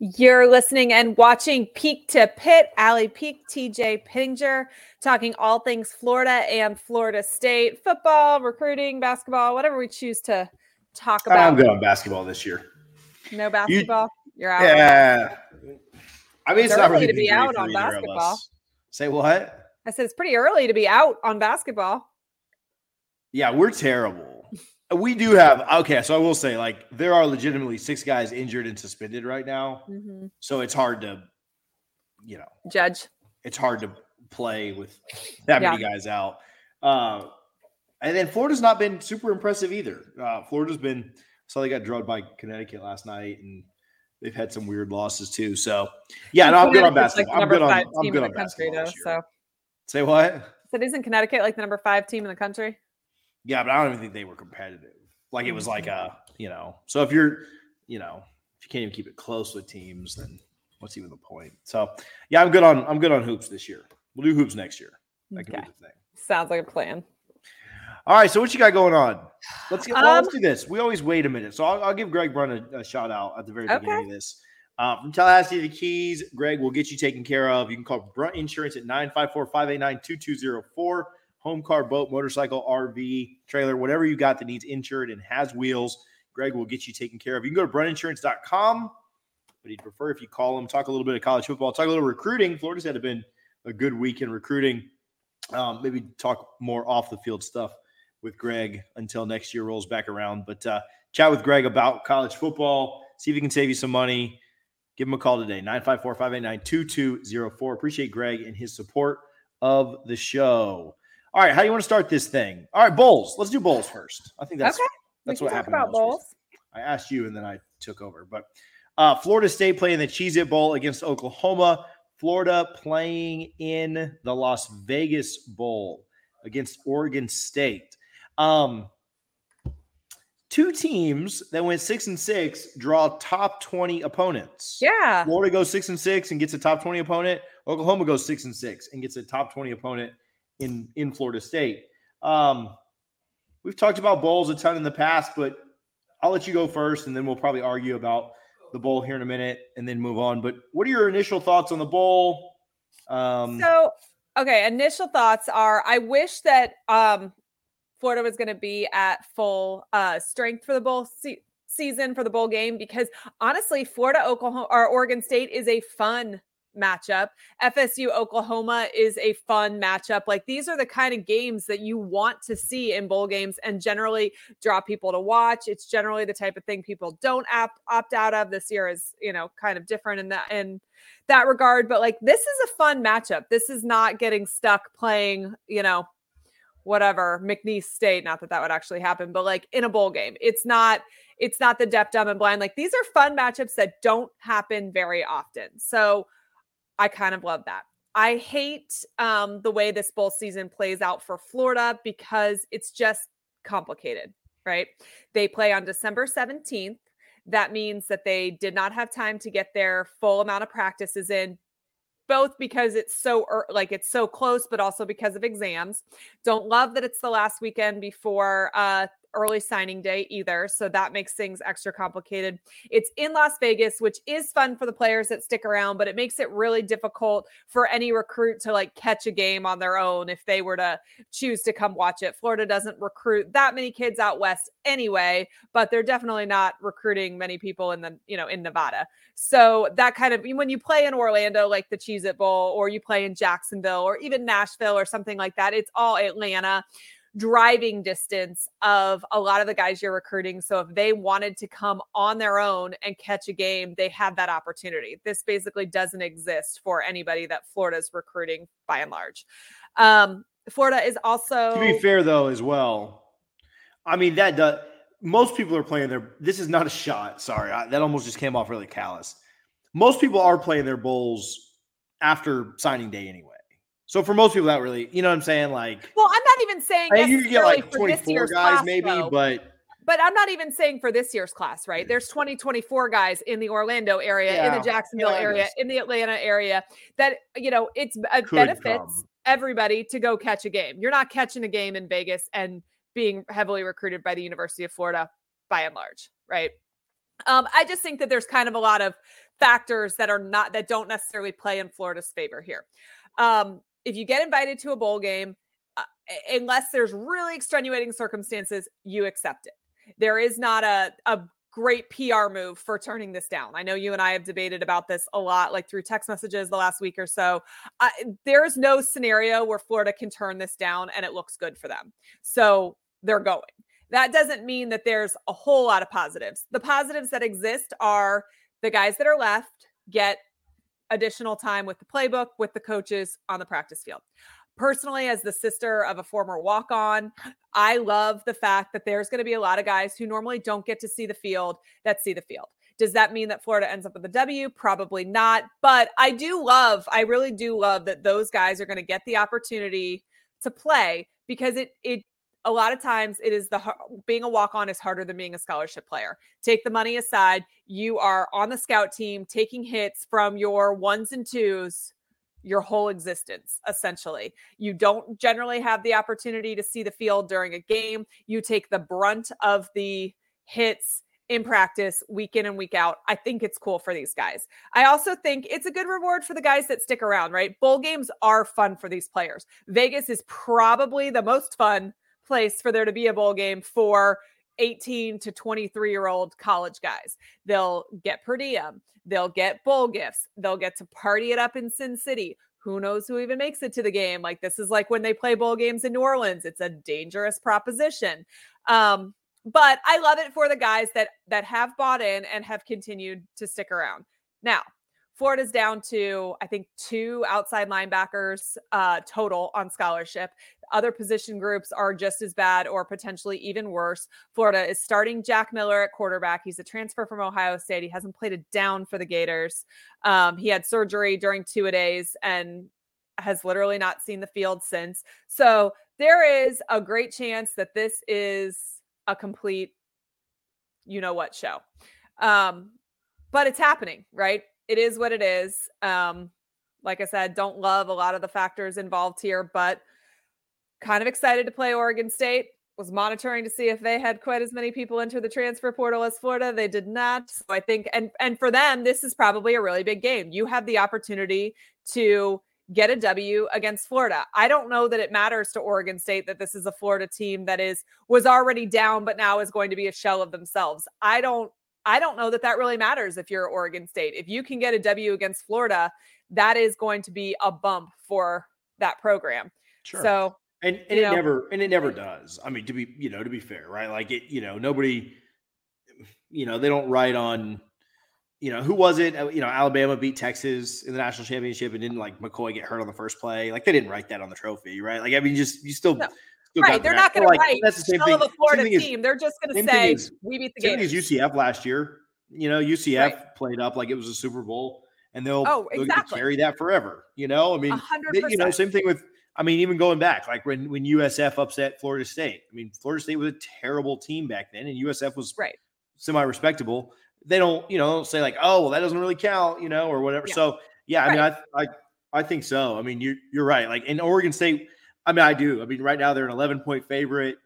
You're listening and watching Peak to Pit, Allie Peak, TJ Pinger, talking all things Florida and Florida State football, recruiting, basketball, whatever we choose to talk about. I'm good on basketball this year. No basketball. You, are out. Yeah. I mean, it's, it's not really to be out on basketball. Say what? I said it's pretty early to be out on basketball. Yeah, we're terrible. We do have okay, so I will say like there are legitimately six guys injured and suspended right now, mm-hmm. so it's hard to, you know, judge. It's hard to play with that many guys out. Uh, and then Florida's not been super impressive either. Uh, Florida's been so they got drugged by Connecticut last night, and they've had some weird losses too. So yeah, no, I'm good on basketball. Like I'm good on I'm good on basketball. Though, so say what? So isn't Connecticut like the number five team in the country? Yeah, but I don't even think they were competitive. Like it was like mm-hmm. a, you know, so if you're, you know, if you can't even keep it close with teams, then what's even the point? So yeah, I'm good on I'm good on hoops this year. We'll do hoops next year. That okay. Sounds like a plan. All right, so what you got going on? Let's get. Well, um, let's do this. We always wait a minute, so I'll, I'll give Greg Brunt a, a, shout out at the very okay. beginning of this. Uh, from Tallahassee to the Keys, Greg will get you taken care of. You can call Brunt Insurance at 954 589 2204 home car, boat, motorcycle, RV, trailer, whatever you got that needs insured and has wheels, Greg will get you taken care of. You can go to bruntinsurance.com, but he'd prefer if you call him, talk a little bit of college football, talk a little recruiting. Florida's had been a good week in recruiting. Um, maybe talk more off the field stuff with Greg until next year rolls back around. But uh, chat with Greg about college football, see if he can save you some money. Give him a call today, 954 589 2204. Appreciate Greg and his support of the show. All right, how do you want to start this thing? All right, bowls. Let's do bowls first. I think that's okay. that's what happened. About bowls. I asked you, and then I took over. But uh, Florida State playing the Cheez It Bowl against Oklahoma. Florida playing in the Las Vegas Bowl against Oregon State. Um, two teams that went six and six draw top 20 opponents. Yeah. Florida goes six and six and gets a top 20 opponent. Oklahoma goes six and six and gets a top 20 opponent in in Florida State. Um, we've talked about bowls a ton in the past, but I'll let you go first, and then we'll probably argue about the bowl here in a minute, and then move on. But what are your initial thoughts on the bowl? Um, so, okay, initial thoughts are: I wish that um, Florida was going to be at full uh, strength for the bowl se- season for the bowl game because honestly, Florida, Oklahoma, or Oregon State is a fun matchup. FSU Oklahoma is a fun matchup. Like these are the kind of games that you want to see in bowl games and generally draw people to watch. It's generally the type of thing people don't opt opt out of. This year is, you know, kind of different in that in that regard, but like this is a fun matchup. This is not getting stuck playing, you know, whatever McNeese State. Not that that would actually happen, but like in a bowl game, it's not it's not the deaf, dumb, and blind. Like these are fun matchups that don't happen very often. So I kind of love that. I hate um, the way this bowl season plays out for Florida because it's just complicated, right? They play on December 17th. That means that they did not have time to get their full amount of practices in both because it's so like it's so close but also because of exams don't love that it's the last weekend before uh early signing day either. So that makes things extra complicated. It's in Las Vegas, which is fun for the players that stick around, but it makes it really difficult for any recruit to like catch a game on their own if they were to choose to come watch it. Florida doesn't recruit that many kids out west anyway, but they're definitely not recruiting many people in the, you know, in Nevada. So that kind of when you play in Orlando, like the Cheez It Bowl, or you play in Jacksonville or even Nashville or something like that, it's all Atlanta driving distance of a lot of the guys you're recruiting. So if they wanted to come on their own and catch a game, they had that opportunity. This basically doesn't exist for anybody that Florida's recruiting by and large. Um, Florida is also to be fair though as well. I mean that does most people are playing their this is not a shot. Sorry, I, that almost just came off really callous. Most people are playing their bowls after signing day anyway. So for most people, that really, you know what I'm saying? Like, well, I'm not even saying I you get like 24 guys, class, maybe, though. but but I'm not even saying for this year's class, right? There's 20, 24 guys in the Orlando area, yeah. in the Jacksonville yeah, area, in the Atlanta area that, you know, it's it uh, benefits come. everybody to go catch a game. You're not catching a game in Vegas and being heavily recruited by the University of Florida by and large, right? Um, I just think that there's kind of a lot of factors that are not that don't necessarily play in Florida's favor here. Um, if you get invited to a bowl game, uh, unless there's really extenuating circumstances, you accept it. There is not a a great PR move for turning this down. I know you and I have debated about this a lot, like through text messages the last week or so. Uh, there is no scenario where Florida can turn this down and it looks good for them. So they're going. That doesn't mean that there's a whole lot of positives. The positives that exist are the guys that are left get additional time with the playbook, with the coaches on the practice field. Personally, as the sister of a former walk on, I love the fact that there's going to be a lot of guys who normally don't get to see the field that see the field. Does that mean that Florida ends up with a W? Probably not. But I do love, I really do love that those guys are going to get the opportunity to play because it it a lot of times it is the being a walk on is harder than being a scholarship player. Take the money aside, you are on the scout team taking hits from your ones and twos your whole existence essentially. You don't generally have the opportunity to see the field during a game. You take the brunt of the hits in practice week in and week out. I think it's cool for these guys. I also think it's a good reward for the guys that stick around, right? Bowl games are fun for these players. Vegas is probably the most fun place for there to be a bowl game for 18 to 23 year old college guys. They'll get per diem, they'll get bowl gifts, they'll get to party it up in Sin City. Who knows who even makes it to the game? Like, this is like when they play bowl games in New Orleans. It's a dangerous proposition. Um, but I love it for the guys that that have bought in and have continued to stick around. Now, Florida's down to, I think, two outside linebackers uh, total on scholarship. Other position groups are just as bad or potentially even worse. Florida is starting Jack Miller at quarterback. He's a transfer from Ohio State. He hasn't played a down for the Gators. Um, he had surgery during two a days and has literally not seen the field since. So there is a great chance that this is a complete, you know what show. Um, but it's happening, right? It is what it is. Um, like I said, don't love a lot of the factors involved here, but kind of excited to play Oregon State. Was monitoring to see if they had quite as many people enter the transfer portal as Florida. They did not. So I think, and and for them, this is probably a really big game. You have the opportunity to get a W against Florida. I don't know that it matters to Oregon State that this is a Florida team that is was already down but now is going to be a shell of themselves. I don't I don't know that that really matters if you're Oregon State. If you can get a W against Florida, that is going to be a bump for that program. Sure. So and, and it know, never and it never does. I mean, to be you know to be fair, right? Like it, you know, nobody, you know, they don't write on, you know, who was it? Uh, you know, Alabama beat Texas in the national championship and didn't like McCoy get hurt on the first play. Like they didn't write that on the trophy, right? Like I mean, just you still. No right. They're not going to write that's the same thing. of a Florida team. Is, They're just going to say is, we beat the game. As UCF last year, you know, UCF right. played up like it was a Super Bowl, and they'll, oh, exactly. they'll carry that forever. You know, I mean, they, you know, same thing with. I mean, even going back, like when when USF upset Florida State. I mean, Florida State was a terrible team back then, and USF was right semi respectable. They don't, you know, say like, oh, well, that doesn't really count, you know, or whatever. Yeah. So yeah, I right. mean, I, I I think so. I mean, you're you're right. Like in Oregon State I mean, I do. I mean, right now they're an 11 point favorite.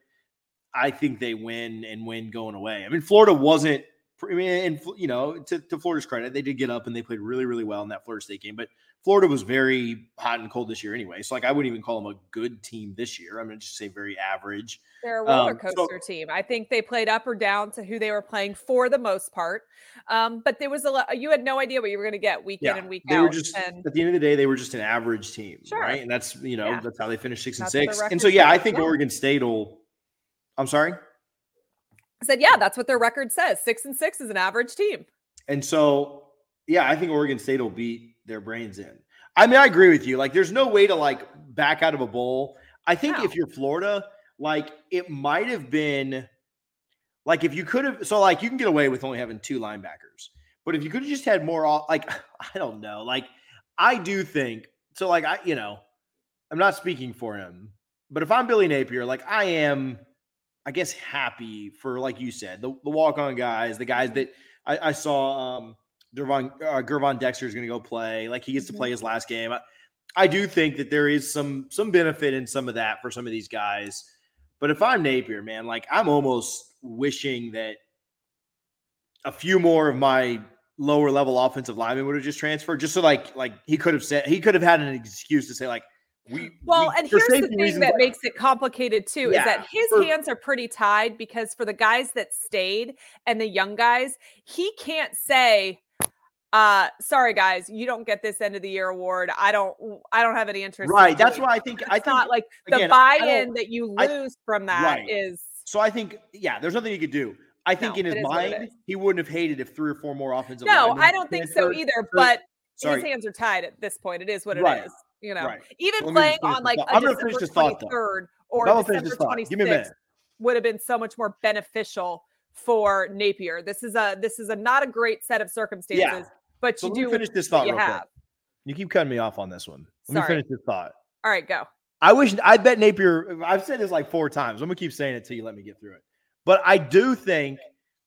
I think they win and win going away. I mean, Florida wasn't. I mean, and you know, to, to Florida's credit, they did get up and they played really, really well in that Florida State game. But Florida was very hot and cold this year anyway. So, like, I wouldn't even call them a good team this year. I'm going to just say very average. They're a roller coaster um, so, team. I think they played up or down to who they were playing for the most part. Um, but there was a lot, you had no idea what you were going to get week yeah, in and week they out. Were just, and, at the end of the day, they were just an average team. Sure. Right. And that's, you know, yeah. that's how they finished six and six. And so, yeah, I think. Oregon State will, I'm sorry. I said, yeah, that's what their record says. Six and six is an average team. And so, yeah, I think Oregon State will beat their brains in. I mean, I agree with you. Like, there's no way to like back out of a bowl. I think no. if you're Florida, like it might have been like if you could have so like you can get away with only having two linebackers. But if you could have just had more like I don't know, like I do think so like I you know, I'm not speaking for him, but if I'm Billy Napier, like I am I guess happy for like you said, the, the walk-on guys, the guys that I, I saw um Gervon, uh, Gervon Dexter is going to go play. Like he gets to play mm-hmm. his last game. I, I do think that there is some some benefit in some of that for some of these guys. But if I'm Napier, man, like I'm almost wishing that a few more of my lower level offensive lineman would have just transferred, just so like like he could have said he could have had an excuse to say like we well, we, and here's the thing that makes it complicated too yeah, is that his for, hands are pretty tied because for the guys that stayed and the young guys, he can't say, uh sorry guys you don't get this end of the year award i don't i don't have any interest right in that's why i think it's i think not like the buy-in that you lose I, from that right. is. so i think yeah there's nothing you could do i think no, in his mind he wouldn't have hated if three or four more offensive no i don't think so either but sorry. his hands are tied at this point it is what it right. is. you know right. even well, playing on like a December 23rd or December 26th would have been so much more beneficial for Napier. This is a this is a not a great set of circumstances. Yeah but so you do finish this thought. You have. Quick. You keep cutting me off on this one. Let Sorry. me finish this thought. All right, go. I wish I bet Napier. I've said this like four times. I'm gonna keep saying it till you let me get through it. But I do think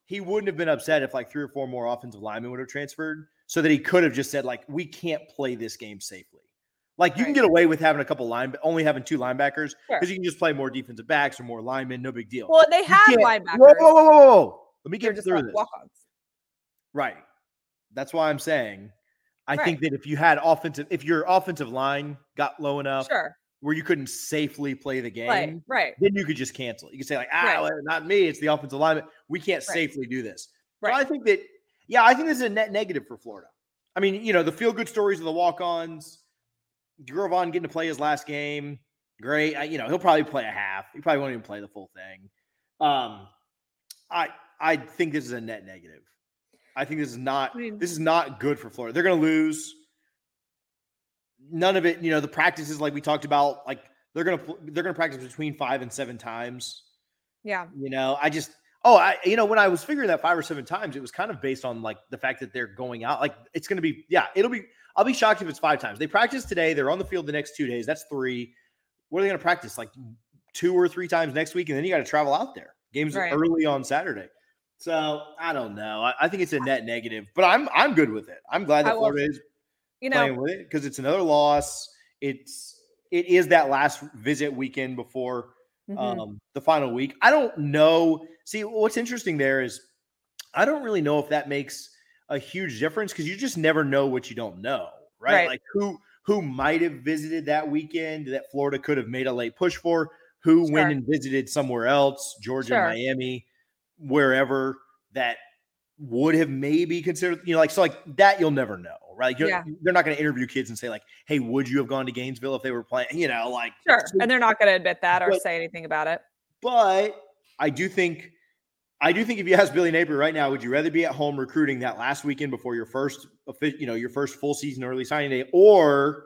he wouldn't have been upset if like three or four more offensive linemen would have transferred, so that he could have just said like, "We can't play this game safely." Like you right. can get away with having a couple line, only having two linebackers because sure. you can just play more defensive backs or more linemen. No big deal. Well, they have linebackers. Whoa, whoa, whoa, whoa! Let me get through this. Walk-ons. Right. That's why I'm saying I right. think that if you had offensive, if your offensive line got low enough, sure. where you couldn't safely play the game, right, right. then you could just cancel. You could say like, ah, right. not me, it's the offensive lineman. We can't safely do this. Right. But I think that, yeah, I think this is a net negative for Florida. I mean, you know, the feel good stories of the walk-ons, Gervon getting to play his last game, great. I, you know, he'll probably play a half. He probably won't even play the full thing. Um, I I think this is a net negative. I think this is not I mean, this is not good for Florida. They're going to lose. None of it, you know, the practices like we talked about, like they're going to they're going to practice between 5 and 7 times. Yeah. You know, I just oh, I you know, when I was figuring that 5 or 7 times, it was kind of based on like the fact that they're going out. Like it's going to be yeah, it'll be I'll be shocked if it's 5 times. They practice today, they're on the field the next 2 days. That's 3. What are they going to practice like two or three times next week and then you got to travel out there. Games right. early on Saturday. So I don't know. I, I, think it's a net negative, but I'm I'm good with it. I'm glad that Florida is you know, playing with it because it's another loss. It's it is that last visit weekend before mm-hmm. um, the final week. I don't know. See, what's interesting there is I don't really know if that makes a huge difference because you just never know what you don't know, right? right? Like who who might have visited that weekend that Florida could have made a late push for, who sure. went and visited somewhere else, Georgia, sure. Miami wherever that would have maybe considered, you know, like so like that you'll never know, right? Yeah. They're not going to interview kids and say like, "Hey, would you have gone to Gainesville if they were playing?" You know, like sure, and they're not going to admit that or but, say anything about it. But I do think, I do think if you ask Billy Napier right now, would you rather be at home recruiting that last weekend before your first, you know, your first full season early signing day, or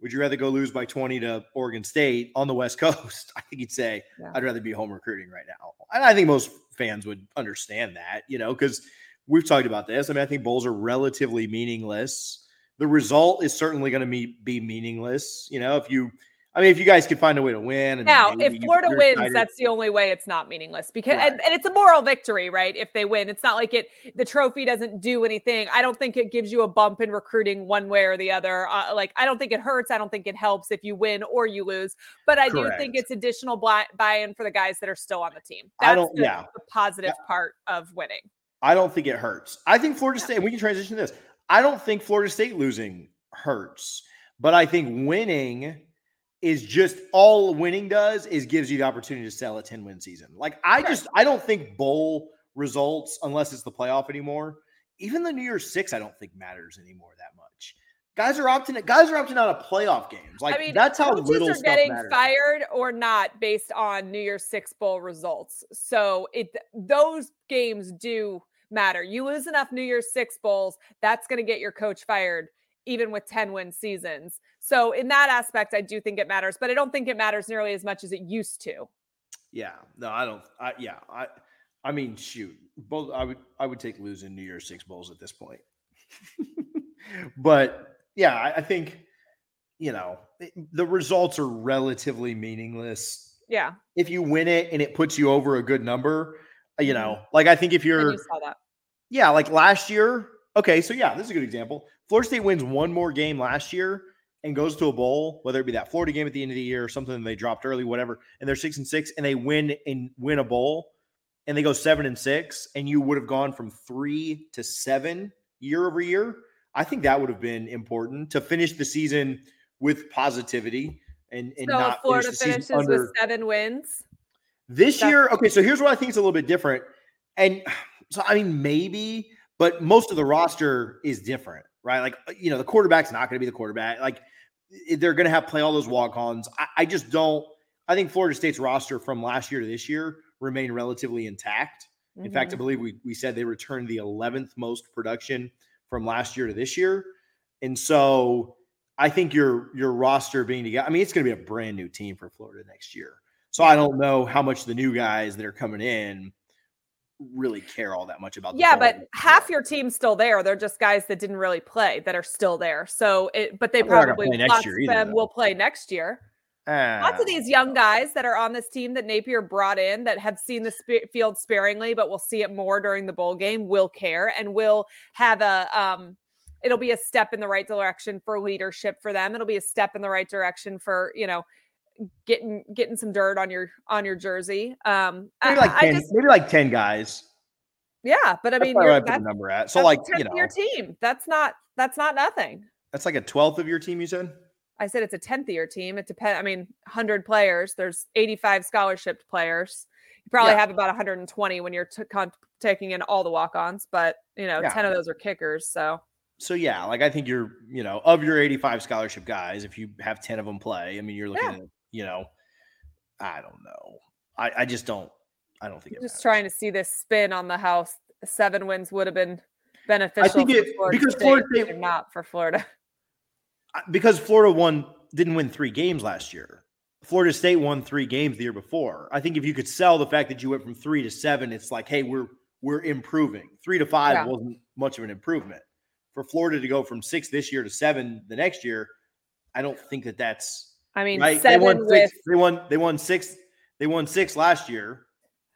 would you rather go lose by 20 to Oregon State on the West Coast? I think he'd say, yeah. I'd rather be home recruiting right now. And I think most fans would understand that, you know, because we've talked about this. I mean, I think bowls are relatively meaningless. The result is certainly going to be meaningless. You know, if you I mean, if you guys could find a way to win. now, if Florida wins, excited. that's the only way it's not meaningless because, right. and, and, it's a moral victory, right? If they win, it's not like it, the trophy doesn't do anything. I don't think it gives you a bump in recruiting one way or the other. Uh, like, I don't think it hurts. I don't think it helps if you win or you lose, but I Correct. do think it's additional buy in for the guys that are still on the team. That's I don't, the, yeah. the positive yeah. part of winning. I don't think it hurts. I think Florida State, and we can transition to this. I don't think Florida State losing hurts, but I think winning is just all winning does is gives you the opportunity to sell a 10 win season. Like I just I don't think bowl results unless it's the playoff anymore. Even the New Year's Six, I don't think matters anymore that much. Guys are opting guys are opting out of playoff games. Like I mean, that's how little are getting matters. fired or not based on New Year's Six bowl results. So it those games do matter. You lose enough New Year's Six bowls, that's going to get your coach fired even with 10 win seasons. So in that aspect, I do think it matters, but I don't think it matters nearly as much as it used to. Yeah, no, I don't. I yeah, I I mean, shoot, both I would I would take losing New Year's Six bowls at this point. but yeah, I, I think you know the results are relatively meaningless. Yeah, if you win it and it puts you over a good number, uh, you know, mm-hmm. like I think if you're, you yeah, like last year. Okay, so yeah, this is a good example. Florida State wins one more game last year and goes to a bowl, whether it be that Florida game at the end of the year or something they dropped early, whatever, and they're six and six and they win and win a bowl and they go seven and six, and you would have gone from three to seven year over year. I think that would have been important to finish the season with positivity and, and so not Florida finish finishes under, with seven wins. This year, okay, so here's what I think is a little bit different. And so, I mean, maybe, but most of the roster is different, right? Like, uh, you know, the quarterback's not going to be the quarterback. Like, they're going to have play all those walk ons. I, I, just don't, I think Florida State's roster from last year to this year remain relatively intact. In mm-hmm. fact, I mm-hmm. believe we, we said they returned the 11th most production from last year to this year. And so I think your your roster being together, I mean, it's going to be a brand new team for Florida next year. So I don't know how much the new guys that are coming in really care all that much about. Yeah, but half your team's still there. They're just guys that didn't really play that are still there. So it, but they probably next year either, them will play next year. Uh, Lots of ah. these young guys that are on this team that Napier brought in that have seen the sp- field sparingly, but will see it more during the bowl game, will care and will have a um. It'll be a step in the right direction for leadership for them. It'll be a step in the right direction for you know getting getting some dirt on your on your jersey. Um, maybe like 10, just, maybe like ten guys. Yeah, but I mean, I put the number at. So like you know, your team. That's not that's not nothing. That's like a twelthth of your team. You said. I said it's a tenth of your team. It depends. I mean, hundred players. There's 85 scholarship players. You probably yeah. have about 120 when you're t- con- taking in all the walk-ons, but you know, yeah. 10 of those are kickers. So so yeah, like I think you're, you know, of your 85 scholarship guys, if you have 10 of them play, I mean, you're looking yeah. at you know, I don't know. I, I just don't. I don't think. I'm just trying to see this spin on the house. Seven wins would have been beneficial. I think it, Florida because State, Florida State not for Florida. Because Florida won didn't win three games last year. Florida State won three games the year before. I think if you could sell the fact that you went from three to seven, it's like, hey, we're we're improving. Three to five yeah. wasn't much of an improvement. For Florida to go from six this year to seven the next year, I don't think that that's I mean, right? seven they won with six, they won they won six they won six last year.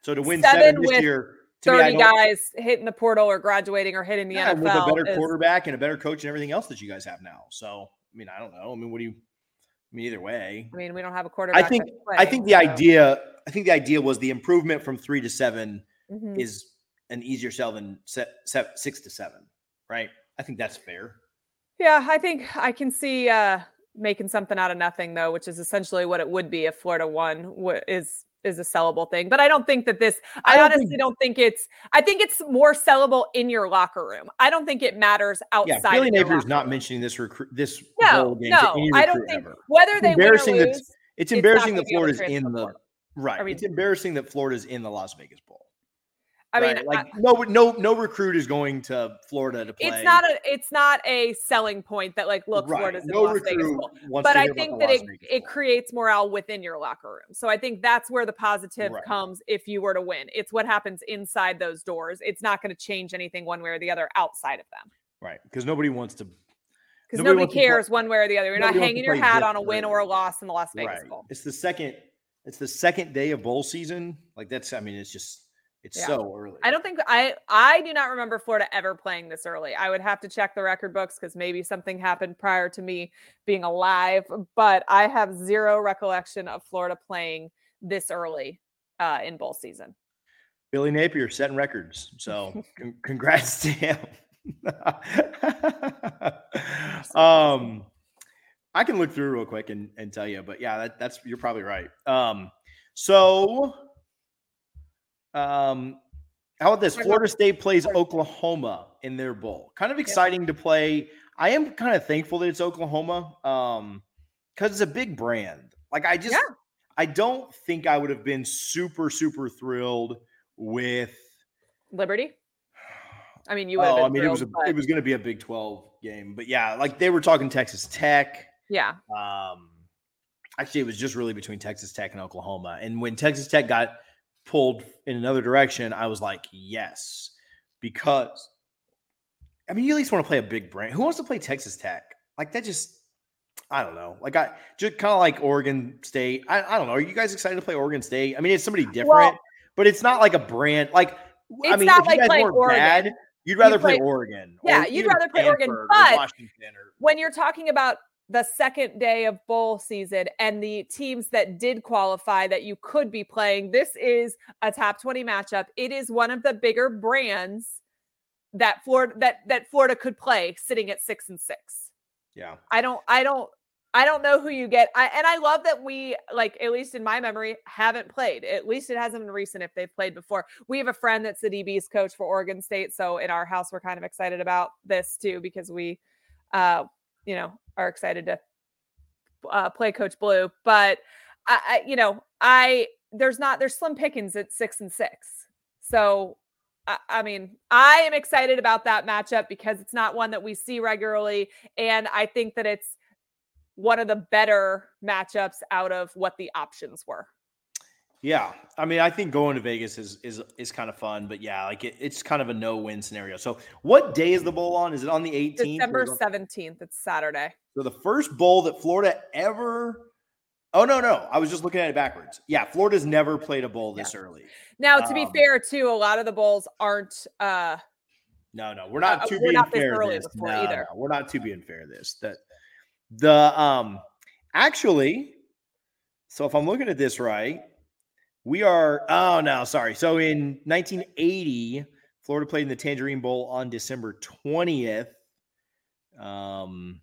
So to win seven, seven this year, thirty me, guys hitting the portal or graduating or hitting the yeah, NFL with a better is, quarterback and a better coach and everything else that you guys have now. So I mean, I don't know. I mean, what do you? I mean, either way. I mean, we don't have a quarterback. I think. Play, I think the so. idea. I think the idea was the improvement from three to 7 mm-hmm. is an easier sell than set, set, six to seven, right? I think that's fair. Yeah, I think I can see uh making something out of nothing though, which is essentially what it would be if Florida won is is a sellable thing. But I don't think that this I, I honestly think, don't think it's I think it's more sellable in your locker room. I don't think it matters outside. Yeah, Billy Napier's not mentioning this recruit this no, no, I don't think ever. whether it's they embarrassing win or lose, that it's embarrassing that Florida's in the right. I mean, it's embarrassing that Florida's in the Las Vegas Bowl. I right? mean, like I, no, no, no recruit is going to Florida to play. It's not a, it's not a selling point that like, look, right. Florida's no Las Vegas Bowl. But I think that it, it creates morale within your locker room. So I think that's where the positive right. comes if you were to win. It's what happens inside those doors. It's not going to change anything one way or the other outside of them. Right, because nobody wants to. Because nobody, nobody cares one way or the other. You're not hanging your hat on a win or a loss in the Las Vegas Bowl. It's the second. It's the second day of bowl season. Like that's. I mean, it's just it's yeah. so early. I don't think I I do not remember Florida ever playing this early. I would have to check the record books because maybe something happened prior to me being alive, but I have zero recollection of Florida playing this early uh, in bowl season. Billy Napier setting records, so con- congrats to him. um, I can look through real quick and, and tell you, but yeah, that, that's you're probably right. Um, so um, how about this? Florida State plays Oklahoma in their bowl. Kind of exciting to play. I am kind of thankful that it's Oklahoma um, because it's a big brand. Like I just, yeah. I don't think I would have been super, super thrilled with Liberty. I mean, you would. Oh, I mean, it was a, but... it was going to be a Big Twelve game, but yeah, like they were talking Texas Tech. Yeah. Um, actually, it was just really between Texas Tech and Oklahoma, and when Texas Tech got pulled in another direction, I was like, yes, because I mean, you at least want to play a big brand. Who wants to play Texas Tech? Like that just I don't know. Like I just kind of like Oregon State. I, I don't know. Are you guys excited to play Oregon State? I mean, it's somebody different, well, but it's not like a brand. Like I mean, if like you guys were bad, you'd rather you'd play, play, Oregon. Yeah, you'd rather play Oregon. But or when you're talking about the second day of bowl season and the teams that did qualify that you could be playing. This is a top 20 matchup. It is one of the bigger brands that Florida that that Florida could play sitting at six and six. Yeah. I don't I don't I don't know who you get. I, and I love that we, like, at least in my memory, haven't played. At least it hasn't been recent if they've played before. We have a friend that's the DB's coach for Oregon State. So in our house, we're kind of excited about this too, because we, uh, you know, are excited to uh, play Coach Blue. But, I, I, you know, I, there's not, there's slim pickings at six and six. So I mean, I am excited about that matchup because it's not one that we see regularly. And I think that it's one of the better matchups out of what the options were. Yeah, I mean, I think going to Vegas is is is kind of fun, but yeah, like it, it's kind of a no win scenario. So, what day is the bowl on? Is it on the 18th? December 17th. It's Saturday. So the first bowl that Florida ever. Oh no, no, I was just looking at it backwards. Yeah, Florida's never played a bowl this yeah. early. Now, to um, be fair, too, a lot of the bowls aren't. uh No, no, we're not uh, too we're being not fair. This. this. No, either. No, we're not too being fair. This that the um actually, so if I'm looking at this right, we are oh no, sorry. So in 1980, Florida played in the Tangerine Bowl on December 20th. Um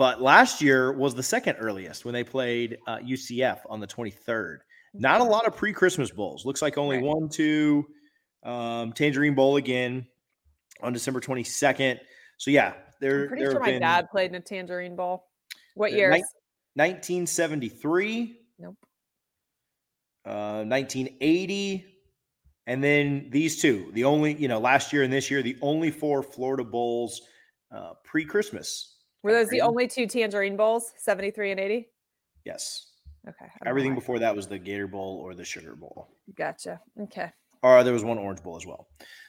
but last year was the second earliest when they played uh, UCF on the 23rd. Not a lot of pre-Christmas bowls. Looks like only right. one, two. Um, Tangerine Bowl again on December 22nd. So yeah, there. I'm pretty sure my dad played in a Tangerine Bowl. What year? 1973. Nope. Uh, 1980. And then these two, the only, you know, last year and this year, the only four Florida Bowls uh, pre Christmas. Were those the only two Tangerine Bowls, 73 and 80? Yes. Okay. Everything before that was the Gator Bowl or the Sugar Bowl. Gotcha. Okay. Or there was one Orange Bowl as well.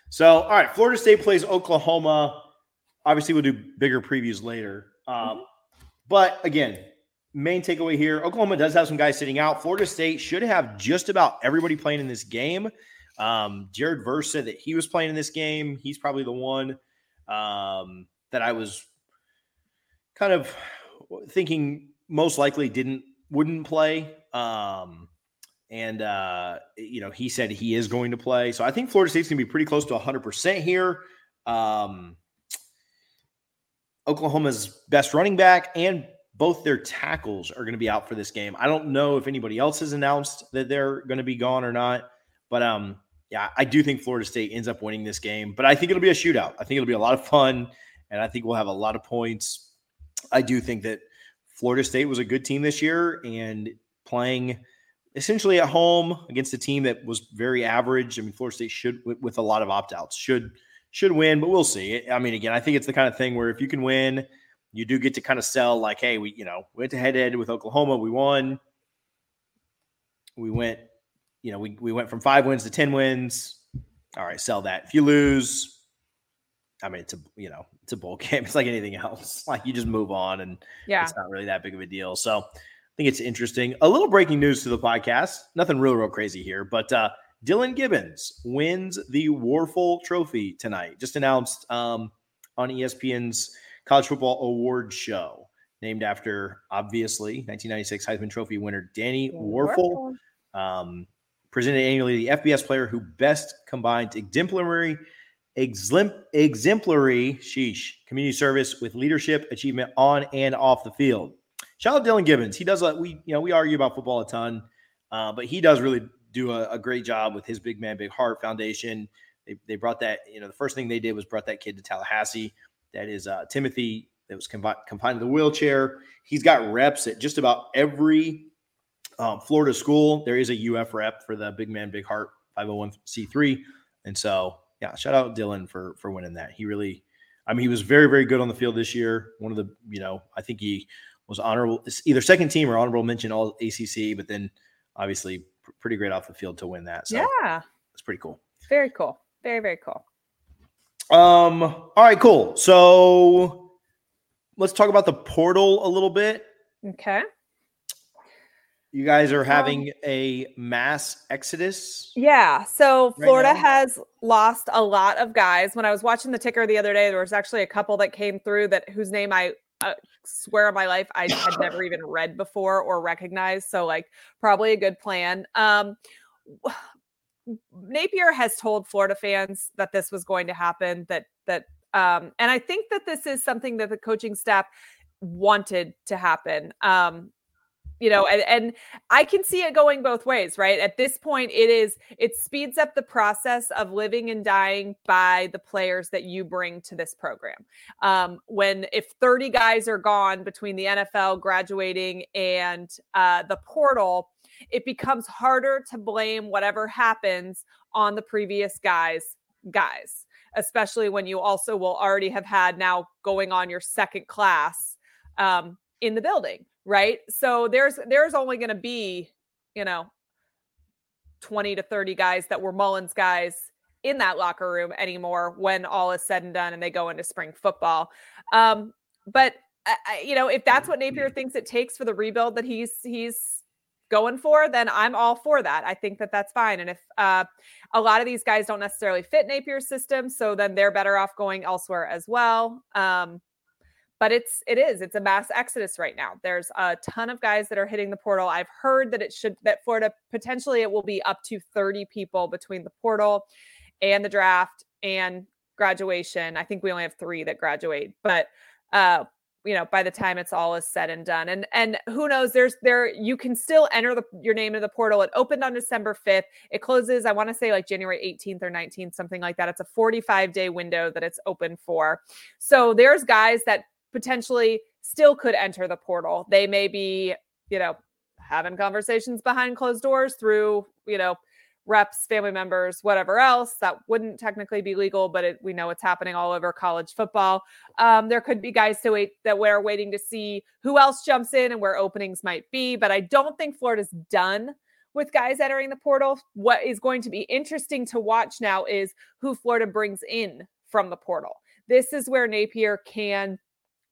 So, all right, Florida State plays Oklahoma. Obviously, we'll do bigger previews later. Um, mm-hmm. But again, main takeaway here Oklahoma does have some guys sitting out. Florida State should have just about everybody playing in this game. Um, Jared Verse said that he was playing in this game. He's probably the one um, that I was kind of thinking most likely didn't wouldn't play. Um, and uh, you know, he said he is going to play. So I think Florida State's gonna be pretty close to 100% here. Um, Oklahoma's best running back and both their tackles are going to be out for this game. I don't know if anybody else has announced that they're going to be gone or not, but um, yeah, I do think Florida State ends up winning this game. But I think it'll be a shootout. I think it'll be a lot of fun, and I think we'll have a lot of points. I do think that Florida State was a good team this year, and playing essentially at home against a team that was very average. I mean, Florida State should, with a lot of opt outs, should should win, but we'll see. I mean, again, I think it's the kind of thing where if you can win, you do get to kind of sell like, hey, we, you know, went to head to head with Oklahoma, we won. We went, you know, we, we went from five wins to 10 wins. All right, sell that. If you lose, I mean, it's a, you know, it's a bowl game. It's like anything else. Like you just move on and yeah, it's not really that big of a deal. So I think it's interesting. A little breaking news to the podcast. Nothing real, real crazy here, but uh, Dillan Gibbons wins the Wuerffel Trophy tonight. Just announced um, on ESPN's College Football Award Show, named after obviously 1996 Heisman Trophy winner Danny Wuerffel. Um, presented annually the FBS player who best combines exemplary, exemplary, sheesh, community service with leadership achievement on and off the field. Shout out Dillan Gibbons. He does. We you know we argue about football a ton, uh, but he does really do a, a, great job with his Big Man Big Heart Foundation. They, they brought that, you know, the first thing they did was brought that kid to Tallahassee. That is uh, Timothy that was confined, confined to the wheelchair. He's got reps at just about every um, Florida school. There is a UF rep for the Big Man Big Heart 501c3. And so, yeah, shout out Dillan for for winning that. He really, I mean, he was very very good on the field this year. One of the, you know, I think he was honorable, either second team or honorable mention all ACC, but then obviously pretty great off the field to win that. So yeah, it's pretty cool. Very cool. Very very cool. Um. All right. Cool. So let's talk about the portal a little bit. Okay. You guys are having um, a mass exodus. Yeah. So Florida right has lost a lot of guys. When I was watching the ticker the other day, there was actually a couple that came through that whose name I uh, swear on my life I had never even read before or recognized. So like probably a good plan. Um Napier has told Florida fans that this was going to happen. That that um, and I think that this is something that the coaching staff wanted to happen. Um, you know and, and i can see it going both ways right at this point it is it speeds up the process of living and dying by the players that you bring to this program um, when if 30 guys are gone between the nfl graduating and uh, the portal it becomes harder to blame whatever happens on the previous guys guys especially when you also will already have had now going on your second class um, in the building right? So there's there's only going to be, you know, 20 to 30 guys that were Mullen's guys in that locker room anymore when all is said and done and they go into spring football. Um, but I, you know, if that's what Napier thinks it takes for the rebuild that he's he's going for, then I'm all for that. I think that that's fine. And if uh, a lot of these guys don't necessarily fit Napier's system, so then they're better off going elsewhere as well. Um, but it's it is it's a mass exodus right now there's a ton of guys that are hitting the portal i've heard that it should that florida potentially it will be up to 30 people between the portal and the draft and graduation i think we only have three that graduate but uh you know by the time it's all is said and done. And and who knows there's there you can still enter the, your name in the portal. It opened on december 5th it closes i want to say like january 18th or 19th something like that. It's a 45 day window that it's open for. So there's guys that potentially still could enter the portal. They may be, you know, having conversations behind closed doors through, you know, reps, family members, whatever else. That wouldn't technically be legal, but it, we know it's happening all over college football. Um, there could be guys to wait that we're waiting to see who else jumps in and where openings might be. But I don't think Florida's done with guys entering the portal. What is going to be interesting to watch now is who Florida brings in from the portal. This is where Napier can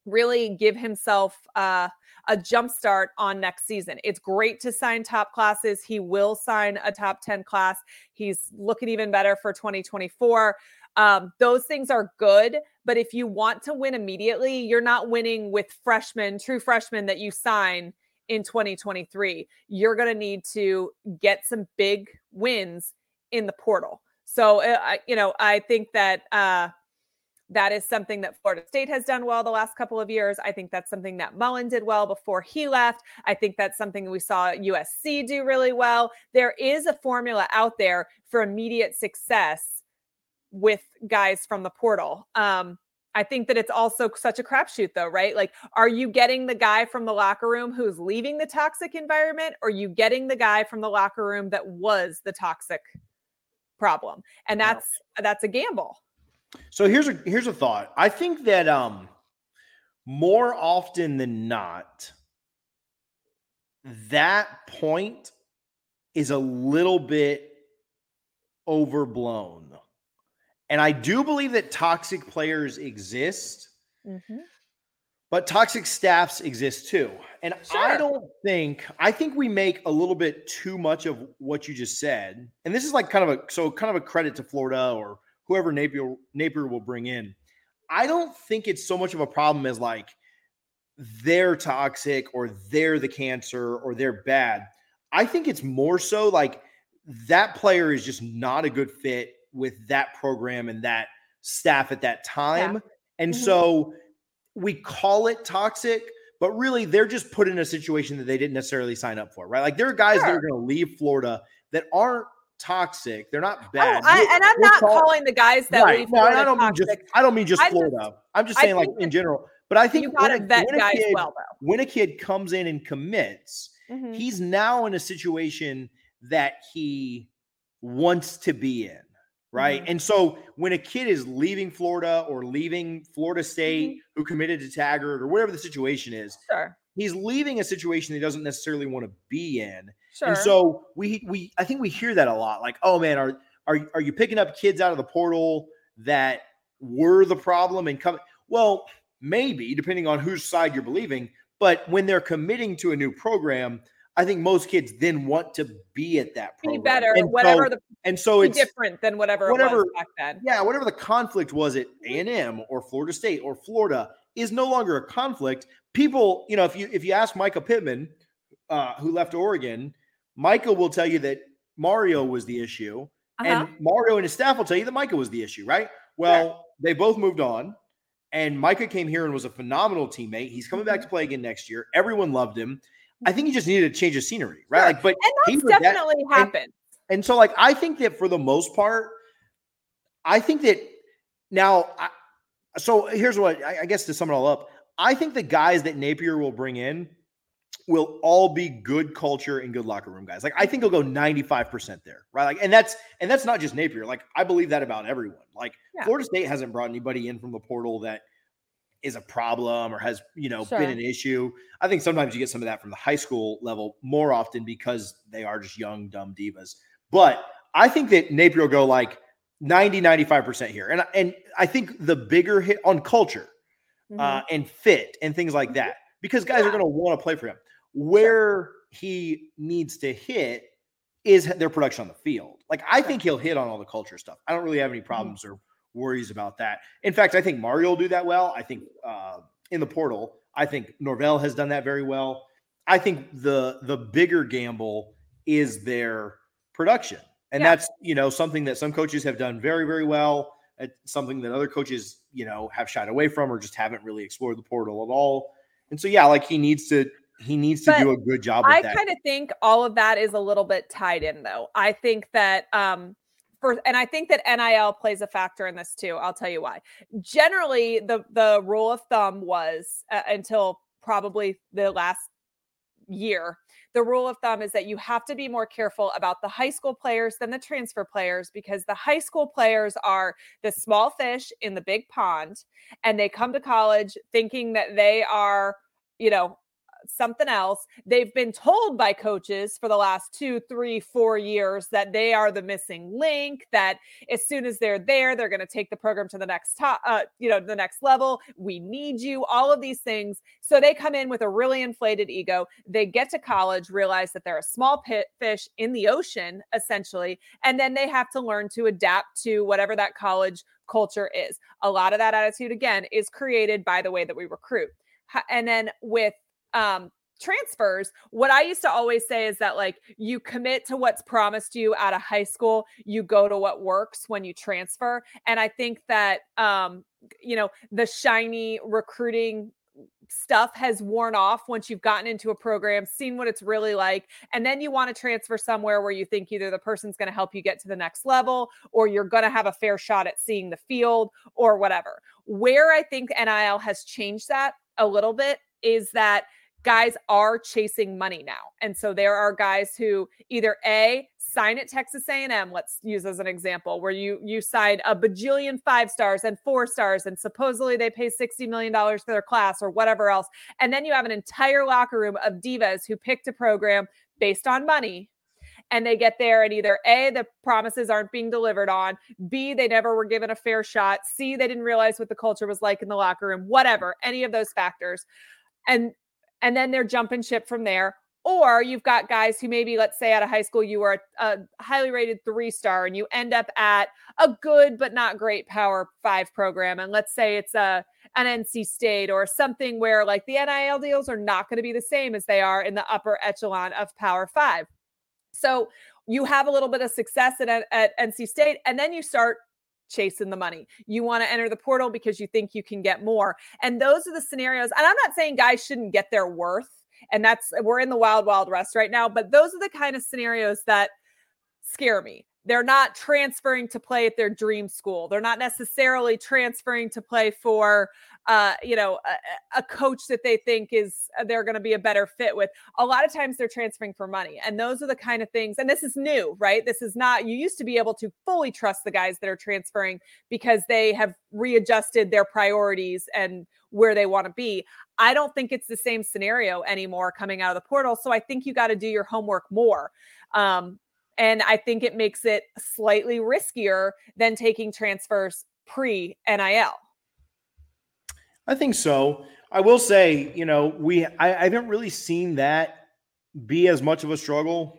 really give himself uh, a jump start on next season. It's great to sign top classes. He will sign a top 10 class. He's looking even better for 2024. Um, those things are good. But if you want to win immediately, you're not winning with freshmen, true freshmen that you sign in 2023. You're going to need to get some big wins in the portal. So, uh, you know, I think that uh, that is something that Florida State has done well the last couple of years. I think that's something that Mullen did well before he left. I think that's something we saw USC do really well. There is a formula out there for immediate success with guys from the portal. Um, I think that it's also such a crapshoot, though, right? Like, are you getting the guy from the locker room who's leaving the toxic environment, or you getting the guy from the locker room that was the toxic problem? And that's no. that's a gamble. So here's a here's a thought. I think that um more often than not, that point is a little bit overblown. And I do believe that toxic players exist, mm-hmm. but toxic staffs exist too. And sure. I don't think, I think we make a little bit too much of what you just said. And this is like kind of a, so kind of a credit to Florida or whoever Napier Napier will bring in. I don't think it's so much of a problem as like they're toxic or they're the cancer or they're bad. I think it's more so like that player is just not a good fit with that program and that staff at that time. Yeah. And mm-hmm. so we call it toxic, but really they're just put in a situation that they didn't necessarily sign up for, right? Like there are guys sure. that are going to leave Florida that aren't toxic. They're not oh, bad. Oh, I, and I'm not calling the guys that right. No, I don't toxic. mean just. I don't mean just I Florida. Just, I'm just saying, like in general. But I think got to vet guys kid, well. When a kid comes in and commits, mm-hmm. he's now in a situation that he wants to be in, right? Mm-hmm. And so when a kid is leaving Florida or leaving Florida State, mm-hmm. who committed to Taggart or whatever the situation is, sure. he's leaving a situation he doesn't necessarily want to be in. Sure. And so we we I think we hear that a lot. Like, oh man, are are are you picking up kids out of the portal that were the problem and come? Well, maybe depending on whose side you're believing. But when they're committing to a new program, I think most kids then want to be at that program. Be better, and whatever so, the and so it's different than whatever whatever back then. Yeah, whatever the conflict was at A and M or Florida State or Florida is no longer a conflict. People, you know, if you if you ask Mycah Pittman, uh, who left Oregon, Micah will tell you that Mario was the issue. Uh-huh. And Mario and his staff will tell you that Micah was the issue, right? Well, sure. they both moved on. And Micah came here and was a phenomenal teammate. He's coming back mm-hmm. to play again next year. Everyone loved him. I think he just needed a change of scenery, right? Sure. Like, but and that's definitely that, happened. And, and, so, like, I think that for the most part, I think that now. I, so here's what I, I guess to sum it all up. I think the guys that Napier will bring in will all be good culture and good locker room guys. Like I think he'll go 95% there, right? Like, and that's and that's not just Napier. Like I believe that about everyone. Like yeah. Florida State hasn't brought anybody in from the portal that is a problem or has you know sure. been an issue. I think sometimes you get some of that from the high school level more often because they are just young dumb divas. But I think that Napier will go like 90 95% here. And and I think the bigger hit on culture mm-hmm. uh, and fit and things like that because guys yeah. are going to want to play for him. Where he needs to hit is their production on the field. Like I think he'll hit on all the culture stuff. I don't really have any mm-hmm. problems mm-hmm. or worries about that. In fact, I think Mario will do that well. I think uh, in the portal, I think Norvell has done that very well. I think the the bigger gamble is their production. And yeah. that's, you know, something that some coaches have done very, very well. It's something that other coaches, you know, have shied away from or just haven't really explored the portal at all. And so, yeah, like he needs to he needs to but do a good job. I kind of think all of that is a little bit tied in, though. I think that um, for and I think that NIL plays a factor in this too. I'll tell you why. Generally, the the rule of thumb was uh, until probably the last year the rule of thumb is that you have to be more careful about the high school players than the transfer players because the high school players are the small fish in the big pond and they come to college thinking that they are you know something else. They've been told by coaches for the last two, three, four years that they are the missing link. That as soon as they're there, they're going to take the program to the next top, uh, you know, the next level. We need you. All of these things. So they come in with a really inflated ego. They get to college, realize that they're a small pit fish in the ocean, essentially, and then they have to learn to adapt to whatever that college culture is. A lot of that attitude, again, is created by the way that we recruit. And then with um, transfers, what I used to always say is that like you commit to what's promised you out of high school, you go to what works when you transfer. And I think that um, you know, the shiny recruiting stuff has worn off once you've gotten into a program, seen what it's really like, and then you want to transfer somewhere where you think either the person's going to help you get to the next level or you're going to have a fair shot at seeing the field or whatever. Where I think NIL has changed that a little bit is that guys are chasing money now. And so there are guys who either A sign at Texas A&M, let's use as an example, where you you sign a bajillion five stars and four stars and supposedly they pay 60 million dollars for their class or whatever else. And then you have an entire locker room of divas who picked a program based on money and they get there and either A, the promises aren't being delivered on, B, they never were given a fair shot, C, they didn't realize what the culture was like in the locker room, whatever, any of those factors and and then they're jumping ship from there. Or you've got guys who maybe let's say out of high school you were a, a, highly rated three star and you end up at a good but not great power five program. And let's say it's a an nc state or something where like the nil deals are not going to be the same as they are in the upper echelon of power five. So you have a little bit of success at, at nc state and then you start chasing the money. You want to enter the portal because you think you can get more. And those are the scenarios. And I'm not saying guys shouldn't get their worth. And that's, we're in the wild, wild west right now. But those are the kind of scenarios that scare me. They're not transferring to play at their dream school. They're not necessarily transferring to play for uh, you know, a, a, coach that they think is uh, they're going to be a better fit with. A lot of times they're transferring for money. And those are the kind of things, and this is new, right? This is not, you used to be able to fully trust the guys that are transferring because they have readjusted their priorities and where they want to be. I don't think it's the same scenario anymore coming out of the portal. So I think you got to do your homework more. Um, and I think it makes it slightly riskier than taking transfers pre NIL. I think so. I will say, you know, we I, I haven't really seen that be as much of a struggle.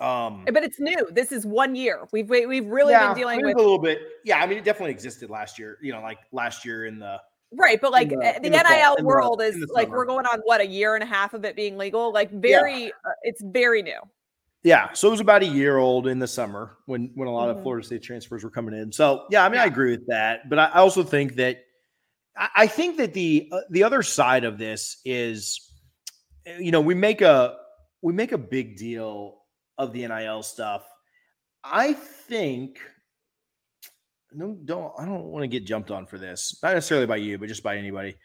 Um, but it's new. This is one year. We've we've really yeah, been dealing with a little bit. Yeah, I mean, it definitely existed last year. You know, like last year in the right, but like the, eh, the, NIL the, world is like we're going on what a year and a half of it being legal. Like very, yeah. uh, it's very new. Yeah, so it was about a year old in the summer when when a lot mm-hmm. of Florida State transfers were coming in. So yeah, I mean, yeah. I agree with that, but I also think that I think that the uh, the other side of this is, you know, we make a we make a big deal of the NIL stuff. I think no, don't I don't want to get jumped on for this, not necessarily by you, but just by anybody.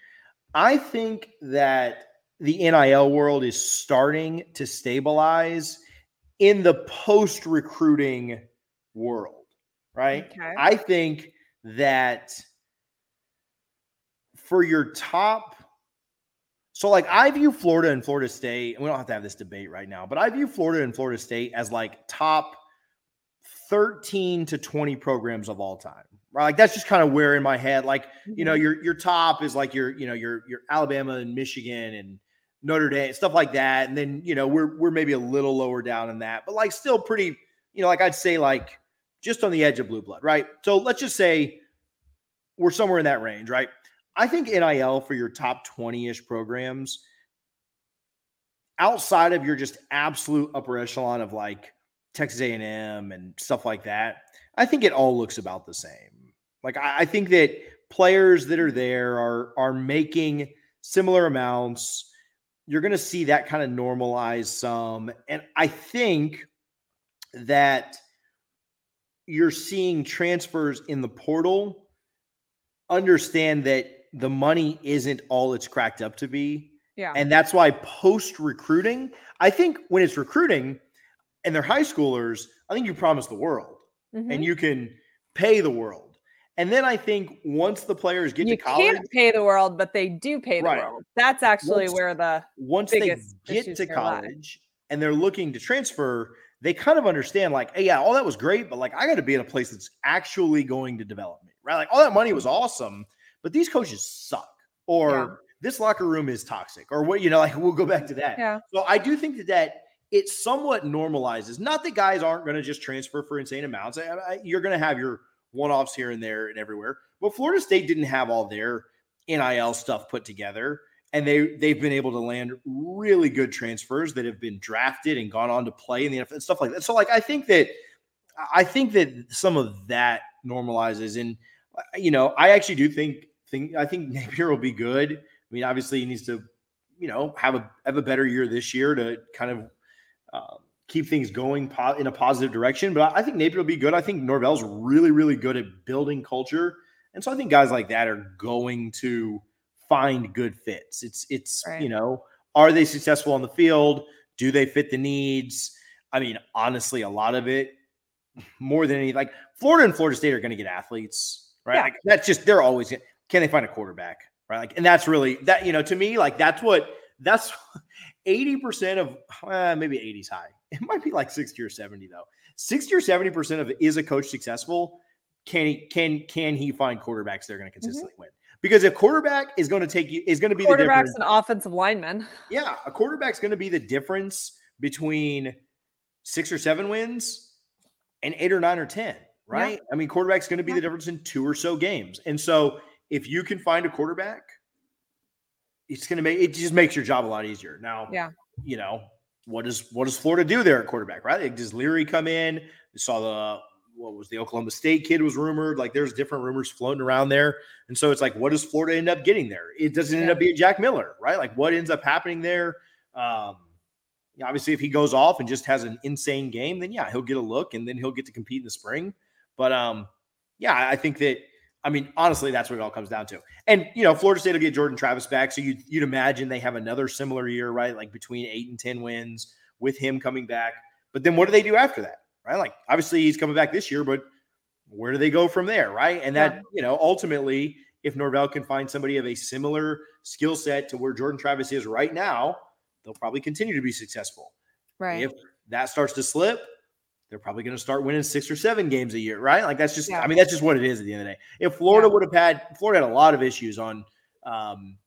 I think that the NIL world is starting to stabilize in the post recruiting world, right? Okay. I think that for your top so like I view Florida and Florida State, and we don't have to have this debate right now, but I view Florida and Florida State as like top 13 to 20 programs of all time. Right? Like that's just kind of where in my head, like, you know, mm-hmm. your your top is like your, you know, your your Alabama and Michigan and Notre Dame, stuff like that. And then, you know, we're we're maybe a little lower down in that, but like still pretty, you know, like I'd say like just on the edge of blue blood, right? So let's just say we're somewhere in that range, right? I think NIL for your top 20-ish programs outside of your just absolute upper echelon of like Texas A&M and stuff like that, I think it all looks about the same. Like I, I think that players that are there are are making similar amounts you're going to see that kind of normalize some. And I think that you're seeing transfers in the portal understand that the money isn't all it's cracked up to be. Yeah. And that's why post recruiting, I think when it's recruiting and they're high schoolers, I think you promise the world mm-hmm. and you can pay the world. And then I think once the players get you to college, can't pay the world, but they do pay the right. world. That's actually once, where the once they get to college and they're looking to transfer, they kind of understand like, hey, yeah, all that was great, but like I got to be in a place that's actually going to develop me, right? Like all that money was awesome, but these coaches suck, or yeah. this locker room is toxic, or what you know, like we'll go back to that. Yeah. So I do think that that it somewhat normalizes. Not that guys aren't going to just transfer for insane amounts. I, I, you're going to have your one offs here and there and everywhere. But Florida State didn't have all their NIL stuff put together. And they they've been able to land really good transfers that have been drafted and gone on to play in the NFL and stuff like that. So like I think that I think that some of that normalizes. And uh, you know, I actually do think think I think Napier will be good. I mean, obviously he needs to, you know, have a have a better year this year to kind of uh, keep things going po- in a positive direction. But I think Napier will be good. I think Norvell's really, really good at building culture. And so I think guys like that are going to find good fits. It's it's right. you know, are they successful on the field? Do they fit the needs? I mean, honestly, a lot of it more than any like Florida and Florida State are going to get athletes, right? Yeah. Like that's just they're always can they find a quarterback, right? Like, and that's really that you know to me like that's what that's 80% of uh, maybe 80s high. It might be like 60 or 70 though. 60 or 70% of is a coach successful? Can he can can he find quarterbacks that are going to mm-hmm. consistently mm-hmm. win? Because if quarterback is going to take you is going to be quarterbacks the and offensive linemen. Yeah, a quarterback's going to be the difference between six or seven wins and eight or nine or ten, right? Yeah. I mean, quarterback's going to be yeah. the difference in two or so games. And so if you can find a quarterback it's going to make it just makes your job a lot easier. Now, yeah, you know what does what does Florida do there at quarterback? Right? Like, does Leary come in? We saw the what was the Oklahoma State kid was rumored. Like there's different rumors floating around there, and so it's like, what does Florida end up getting there? It doesn't end up being Jack Miller, right? Like what ends up happening there? Um, obviously, if he goes off and just has an insane game, then yeah, he'll get a look, and then he'll get to compete in the spring. But um, yeah, I think that I mean, honestly, that's what it all comes down to. And you know, Florida State will get Jordan Travis back, so you'd, you'd imagine they have another similar year, right? Like between eight and ten wins with him coming back. But then what do they do after that, right? Like obviously he's coming back this year, but where do they go from there, right? And that yeah. you know, ultimately, if Norvell can find somebody of a similar skill set to where Jordan Travis is right now, they'll probably continue to be successful. Right. If that starts to slip, they're probably going to start winning six or seven games a year, right? Like that's just, yeah. I mean, that's just what it is at the end of the day. If Florida yeah. would have had, Florida had a lot of issues on, um,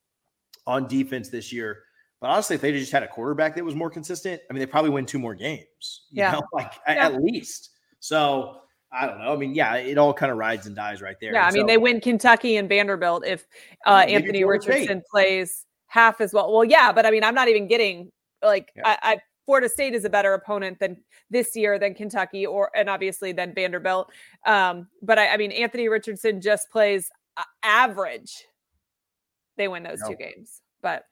on defense this year. But honestly, if they just had a quarterback that was more consistent, I mean, they probably win two more games. yeah, know? like yeah. at least. So I don't know. I mean, yeah, it all kind of rides and dies right there. Yeah, I mean, so, they win Kentucky and Vanderbilt if uh, Anthony Richardson plays half as well. Well, yeah, but I mean, I'm not even getting like. I, I Florida State is a better opponent than this year than Kentucky or and obviously than Vanderbilt. Um, but I, I, mean, Anthony Richardson just plays average. They win those no. two games, but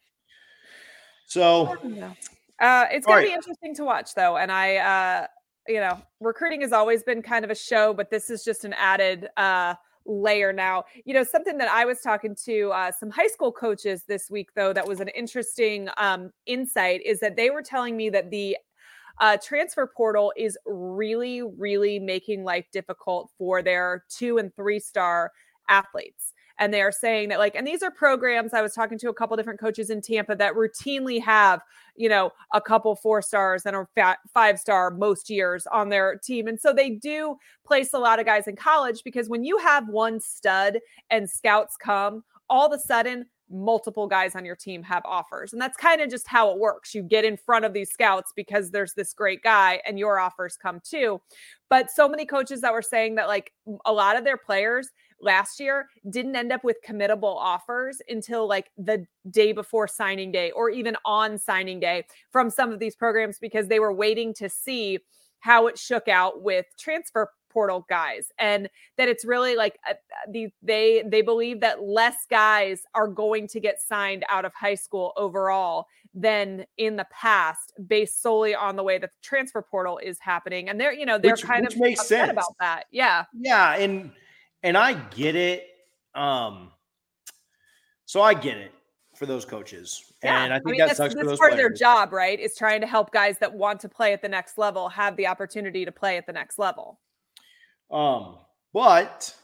so uh, it's going right. to be interesting to watch though, and I. Uh, you know, recruiting has always been kind of a show, but this is just an added uh, layer now. You know, something that I was talking to uh, some high school coaches this week, though, that was an interesting um, insight is that they were telling me that the uh, transfer portal is really, really making life difficult for their two and three star athletes and they are saying that like and these are programs i was talking to a couple different coaches in tampa that routinely have you know a couple four stars and a five star most years on their team and so they do place a lot of guys in college because when you have one stud and scouts come all of a sudden multiple guys on your team have offers. And that's kind of just how it works. You get in front of these scouts because there's this great guy and your offers come too. But so many coaches that were saying that like a lot of their players last year didn't end up with committable offers until like the day before signing day or even on signing day from some of these programs because they were waiting to see how it shook out with transfer portal guys and that it's really like uh, the, they they believe that less guys are going to get signed out of high school overall than in the past based solely on the way that the transfer portal is happening. And they're you know they're which, kind which of makes sense about that. Yeah. Yeah and and I get it. Um, so I get it for those coaches, yeah. and I think I mean, that sucks that's, that's part players. of their job, right? Is trying to help guys that want to play at the next level have the opportunity to play at the next level. Um, but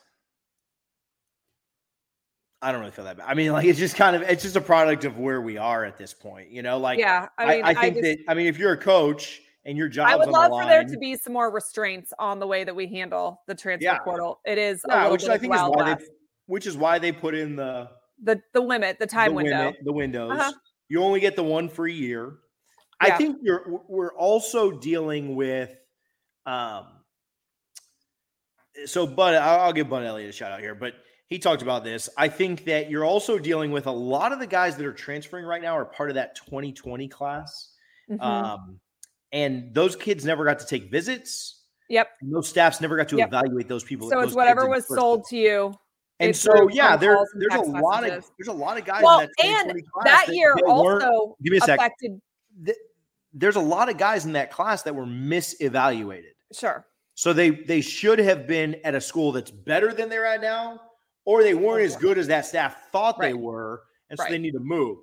I don't really feel that bad. I mean, like it's just kind of it's just a product of where we are at this point, you know. Like, yeah, I, mean, I, I think I just, that I mean, if you're a coach and your job. I would love the for there to be some more restraints on the way that we handle the transfer yeah. portal. It is yeah, which I think is why they, which is why they put in the the the limit, the time the window, limit, the windows. Uh-huh. You only get the one free year. Yeah. I think you're we're also dealing with um so Bud I'll, I'll give Bud Elliott a shout out here, but he talked about this. I think that you're also dealing with a lot of the guys that are transferring right now are part of that 2020 class. Mm-hmm. Um, and those kids never got to take visits. Yep. And those staffs never got to yep. evaluate those people. So those it's whatever was sold place. to you. And so yeah, there, there's a lot of there's a lot of guys well, that and that, that year also give me a affected. Second. There's a lot of guys in that class that were misevaluated. Sure. So they they should have been at a school that's better than they're at now, or they weren't as good as that staff thought right. they were, and so right. they need to move.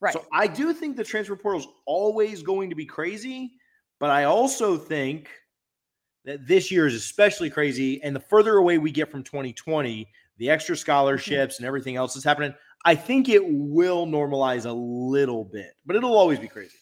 Right. So I do think the transfer portal is always going to be crazy. But I also think that this year is especially crazy. And the further away we get from 2020, the extra scholarships and everything else is happening, I think it will normalize a little bit, but it'll always be crazy.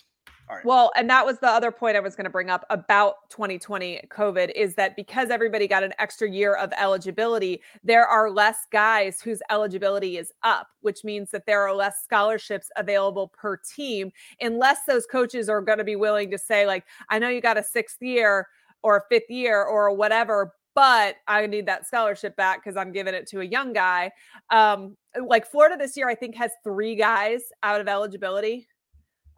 Well, and that was the other point I was going to bring up about 2020 COVID is that because everybody got an extra year of eligibility, there are less guys whose eligibility is up, which means that there are less scholarships available per team, unless those coaches are going to be willing to say, like, I know you got a sixth year or a fifth year or whatever, but I need that scholarship back because I'm giving it to a young guy. Um, like Florida this year, I think has three guys out of eligibility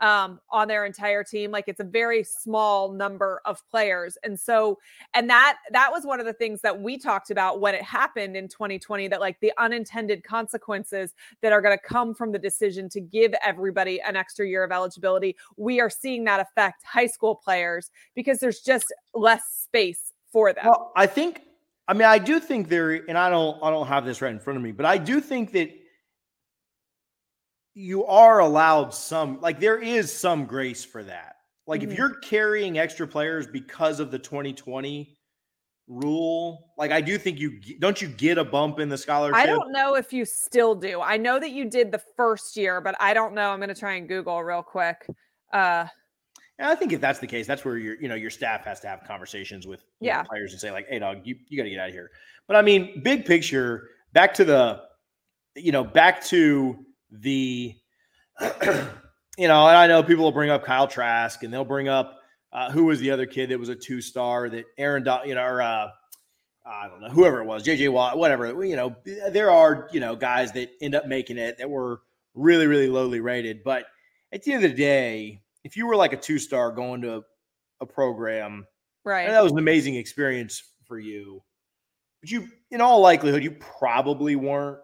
um, on their entire team. Like it's a very small number of players. And so, and that that was one of the things that we talked about when it happened in 2020 that like the unintended consequences that are going to come from the decision to give everybody an extra year of eligibility. We are seeing that affect high school players because there's just less space for them. Well, I think I mean I do think there and I don't I don't have this right in front of me, but I do think that you are allowed some like there is some grace for that. Like mm-hmm. if you're carrying extra players because of the 2020 rule, like I do think you don't you get a bump in the scholarship. I don't know if you still do. I know that you did the first year, but I don't know. I'm going to try and Google real quick. Uh and I think if that's the case, that's where your you know your staff has to have conversations with yeah. Know, players and say like, "Hey, dog, you, you got to get out of here." But I mean, big picture, back to the, you know, back to the, you know, and I know people will bring up Kyle Trask and they'll bring up uh, who was the other kid that was a two star that Aaron, you know, or uh, I don't know, whoever it was, JJ Watt, whatever. You know, there are, you know, guys that end up making it that were really, really lowly rated. But at the end of the day, if you were like a two star going to a, a program, right? that was an amazing experience for you. But you, in all likelihood, you probably weren't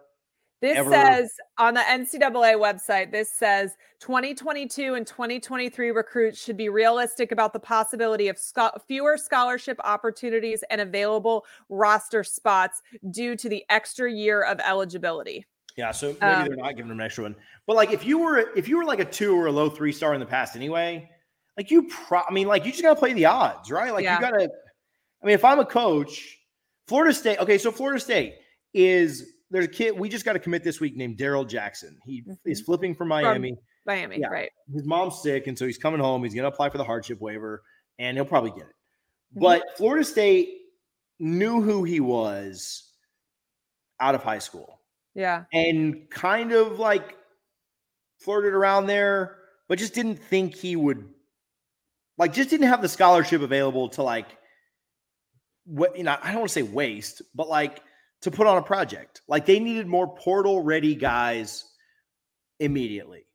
this ever... says on the NCAA website, this says 2022 and 2023 recruits should be realistic about the possibility of fewer scholarship opportunities and available roster spots due to the extra year of eligibility. Yeah, so maybe um, they're not giving them an extra one. But like if you were if you were like a two or a low three star in the past anyway, like you pro I mean, like you just gotta play the odds, right? Like yeah. you gotta I mean, if I'm a coach, Florida State, okay, so Florida State is there's a kid we just got to commit this week named Darrell Jackson. He mm-hmm. is flipping from Miami. From Miami, yeah. right. His mom's sick, and so he's coming home. He's gonna apply for the hardship waiver, and he'll probably get it. Mm-hmm. But Florida State knew who he was out of high school. Yeah. And kind of like flirted around there, but just didn't think he would like just didn't have the scholarship available to like what you know, I don't want to say waste, but like to put on a project. Like they needed more portal ready guys immediately.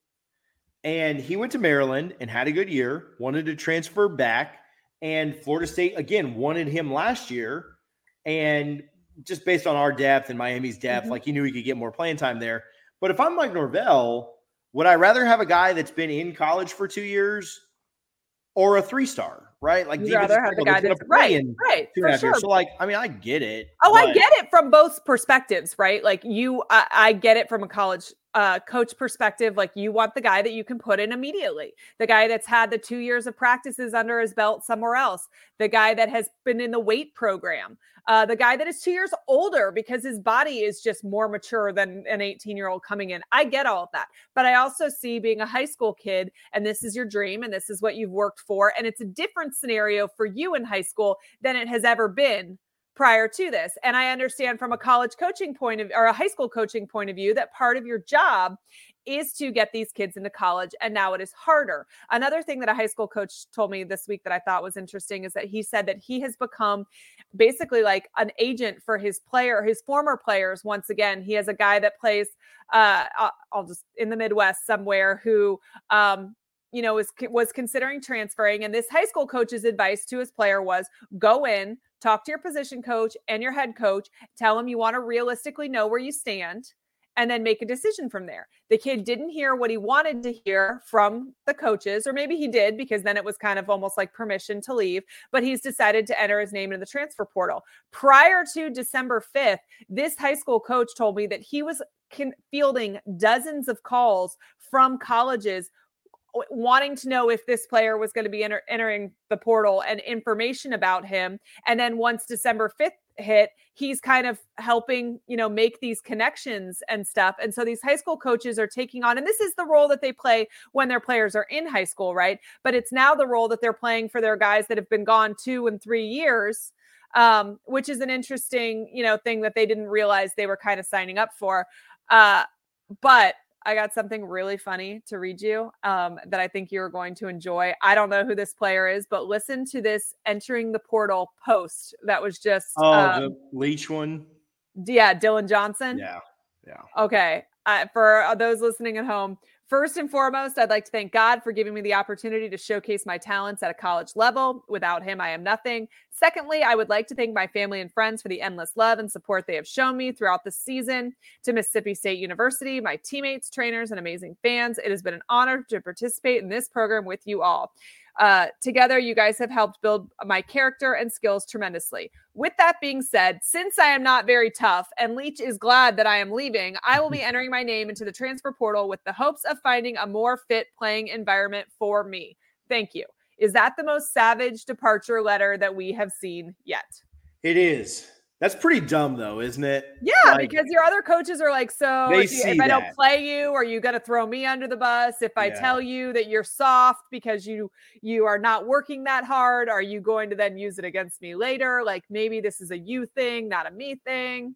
And he went to Maryland and had a good year, wanted to transfer back. And Florida State, again, wanted him last year. And just based on our depth and Miami's depth, mm-hmm. like he knew he could get more playing time there. But if I'm Mike Norvell, would I rather have a guy that's been in college for two years or a three star? Right? Like you rather have the guy that's right, right, for sure. So like, I mean, I get it. Oh, but... I get it from both perspectives, right? Like you, I, I get it from a college uh, coach perspective. Like you want the guy that you can put in immediately, the guy that's had the two years of practices under his belt somewhere else, the guy that has been in the weight program, uh, the guy that is two years older because his body is just more mature than an 18 year old coming in. I get all of that. But I also see being a high school kid, and this is your dream, and this is what you've worked for. And it's a different scenario for you in high school than it has ever been prior to this. And I understand from a college coaching point of or a high school coaching point of view that part of your job is to get these kids into college and now it is harder. Another thing that a high school coach told me this week that I thought was interesting is that he said that he has become basically like an agent for his player, his former players once again. He has a guy that plays uh I'll just in the Midwest somewhere who um you know was was considering transferring and this high school coach's advice to his player was go in talk to your position coach and your head coach tell them you want to realistically know where you stand and then make a decision from there. The kid didn't hear what he wanted to hear from the coaches, or maybe he did because then it was kind of almost like permission to leave, but he's decided to enter his name in the transfer portal. Prior to December 5th, this high school coach told me that he was fielding dozens of calls from colleges wanting to know if this player was going to be enter- entering the portal and information about him. And then once December 5th hit he's kind of helping you know make these connections and stuff. And so these high school coaches are taking on and this is the role that they play when their players are in high school right? But it's now the role that they're playing for their guys that have been gone two and three years um, which is an interesting you know thing that they didn't realize they were kind of signing up for. Uh, but I got something really funny to read you um, that I think you're going to enjoy. I don't know who this player is, but listen to this entering the portal post that was just. Oh, um, the Leach one? Yeah, Dylan Johnson. Yeah. Yeah. Okay. Uh, for those listening at home, First and foremost, I'd like to thank God for giving me the opportunity to showcase my talents at a college level. Without Him, I am nothing. Secondly, I would like to thank my family and friends for the endless love and support they have shown me throughout the season. To Mississippi State University, my teammates, trainers, and amazing fans, it has been an honor to participate in this program with you all. Uh, together, you guys have helped build my character and skills tremendously. With that being said, since I am not very tough and Leach is glad that I am leaving, I will be entering my name into the transfer portal with the hopes of finding a more fit playing environment for me. Thank you. Is that the most savage departure letter that we have seen yet? It is. That's pretty dumb, though, isn't it? Yeah, like, because your other coaches are like, so if, you, if I don't play you, are you going to throw me under the bus? If I yeah. tell you that you're soft because you you are not working that hard, are you going to then use it against me later? Like maybe this is a you thing, not a me thing.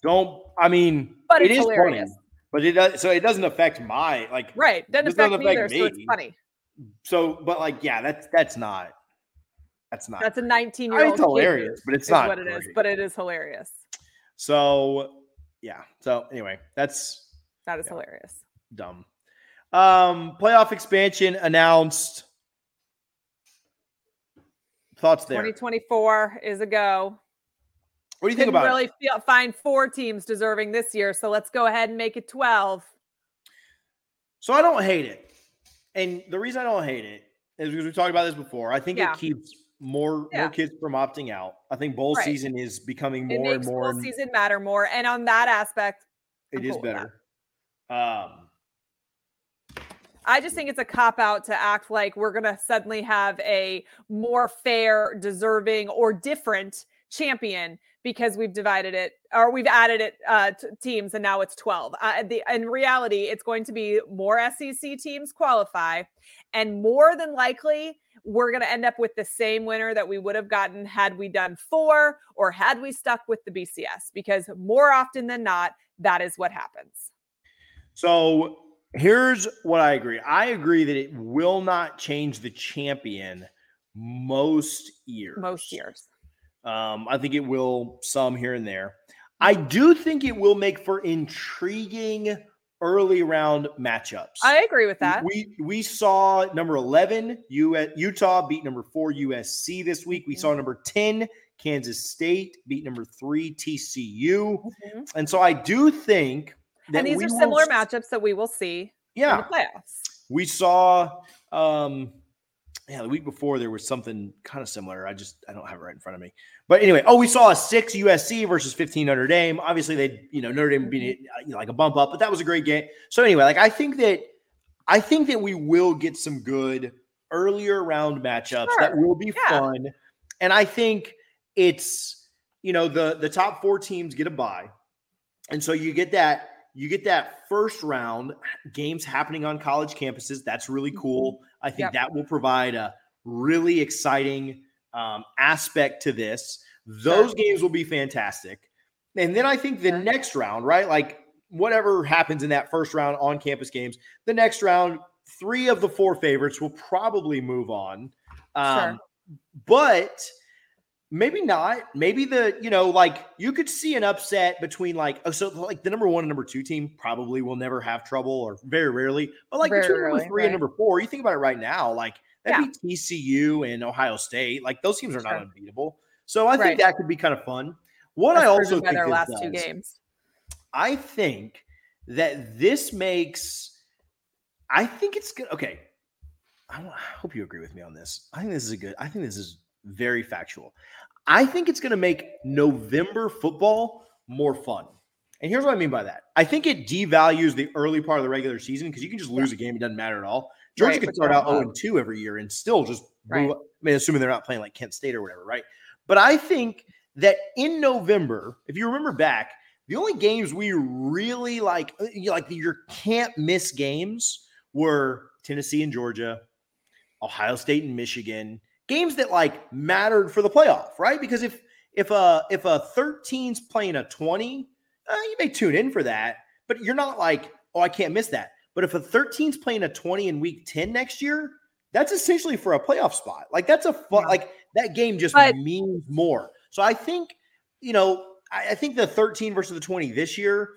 Don't. I mean, but it is hilarious. funny. But it does. So it doesn't affect my like. Right. Doesn't affect, doesn't affect me, either, me. So it's funny. So, but like, yeah, that's that's not that's not. That's a 19 year old. It's hilarious, but it's not what it great. is. But it is hilarious. So yeah. So anyway, that's that is yeah, hilarious. Dumb. Um, playoff expansion announced. Thoughts there? 2024 is a go. What do you think about really feel, find four teams deserving this year, so let's go ahead and make it 12. So I don't hate it. And the reason I don't hate it is because we talked about this before. I think yeah. it keeps more yeah. more kids from opting out. I think bowl right. season is becoming more and more. Bowl season matter more, and on that aspect, it I'm is cool better. Um, I just think it's a cop out to act like we're going to suddenly have a more fair, deserving, or different champion because we've divided it or we've added it uh, t- teams and now it's 12. Uh, the, in reality, it's going to be more SEC teams qualify, and more than likely, we're going to end up with the same winner that we would have gotten had we done four or had we stuck with the BCS because more often than not, that is what happens. So here's what I agree I agree that it will not change the champion most years. Most years. Um, I think it will some here and there. I do think it will make for intriguing early round matchups. I agree with that. We we saw number 11 Utah beat number 4 USC this week. We mm-hmm. saw number 10 Kansas State beat number 3 TCU. Mm-hmm. And so I do think that And these are similar will, matchups that we will see yeah. in the playoffs. We saw um yeah, the week before there was something kind of similar. I just I don't have it right in front of me. But anyway, oh, we saw a six USC versus 15 Notre Dame. Obviously, they you know Notre Dame being mm-hmm. you know, like a bump up, but that was a great game. So anyway, like I think that I think that we will get some good earlier round matchups sure. that will be yeah. fun, and I think it's you know the the top four teams get a bye, and so you get that you get that first round games happening on college campuses. That's really cool. Mm-hmm. I think yep. that will provide a really exciting um, aspect to this. Those games will be fantastic. And then I think the next round, right? Like whatever happens in that first round on campus games, the next round, three of the four favorites will probably move on. Um, sure. But maybe not. Maybe the, you know, like you could see an upset between like, oh, so like the number one and number two team probably will never have trouble or very rarely. But like very between rarely, number three right. and number four, you think about it right now, like That'd yeah. be TCU and Ohio State. Like those teams are not unbeatable. So I think that could be kind of fun. What That's I also think their last does, two games. I think that this makes. I think it's good. Okay, I, I hope you agree with me on this. I think this is a good. I think this is very factual. I think it's going to make November football more fun. And here's what I mean by that. I think it devalues the early part of the regular season because you can just lose a game; it doesn't matter at all. Georgia right, could start out 0 2 every year and still just right. I mean, assuming they're not playing like Kent State or whatever, right? But I think that in November, if you remember back, the only games we really like, uh, like your can't miss games were Tennessee and Georgia, Ohio State and Michigan, games that like mattered for the playoff, right? Because if if a if a 13's playing a 20, uh, you may tune in for that, but you're not like, oh, I can't miss that. But if a 13's playing a 20 in week 10 next year, that's essentially for a playoff spot. Like that's a fun, yeah. like that game just but, means more. So I think, you know, I, I think the 13 versus the 20 this year,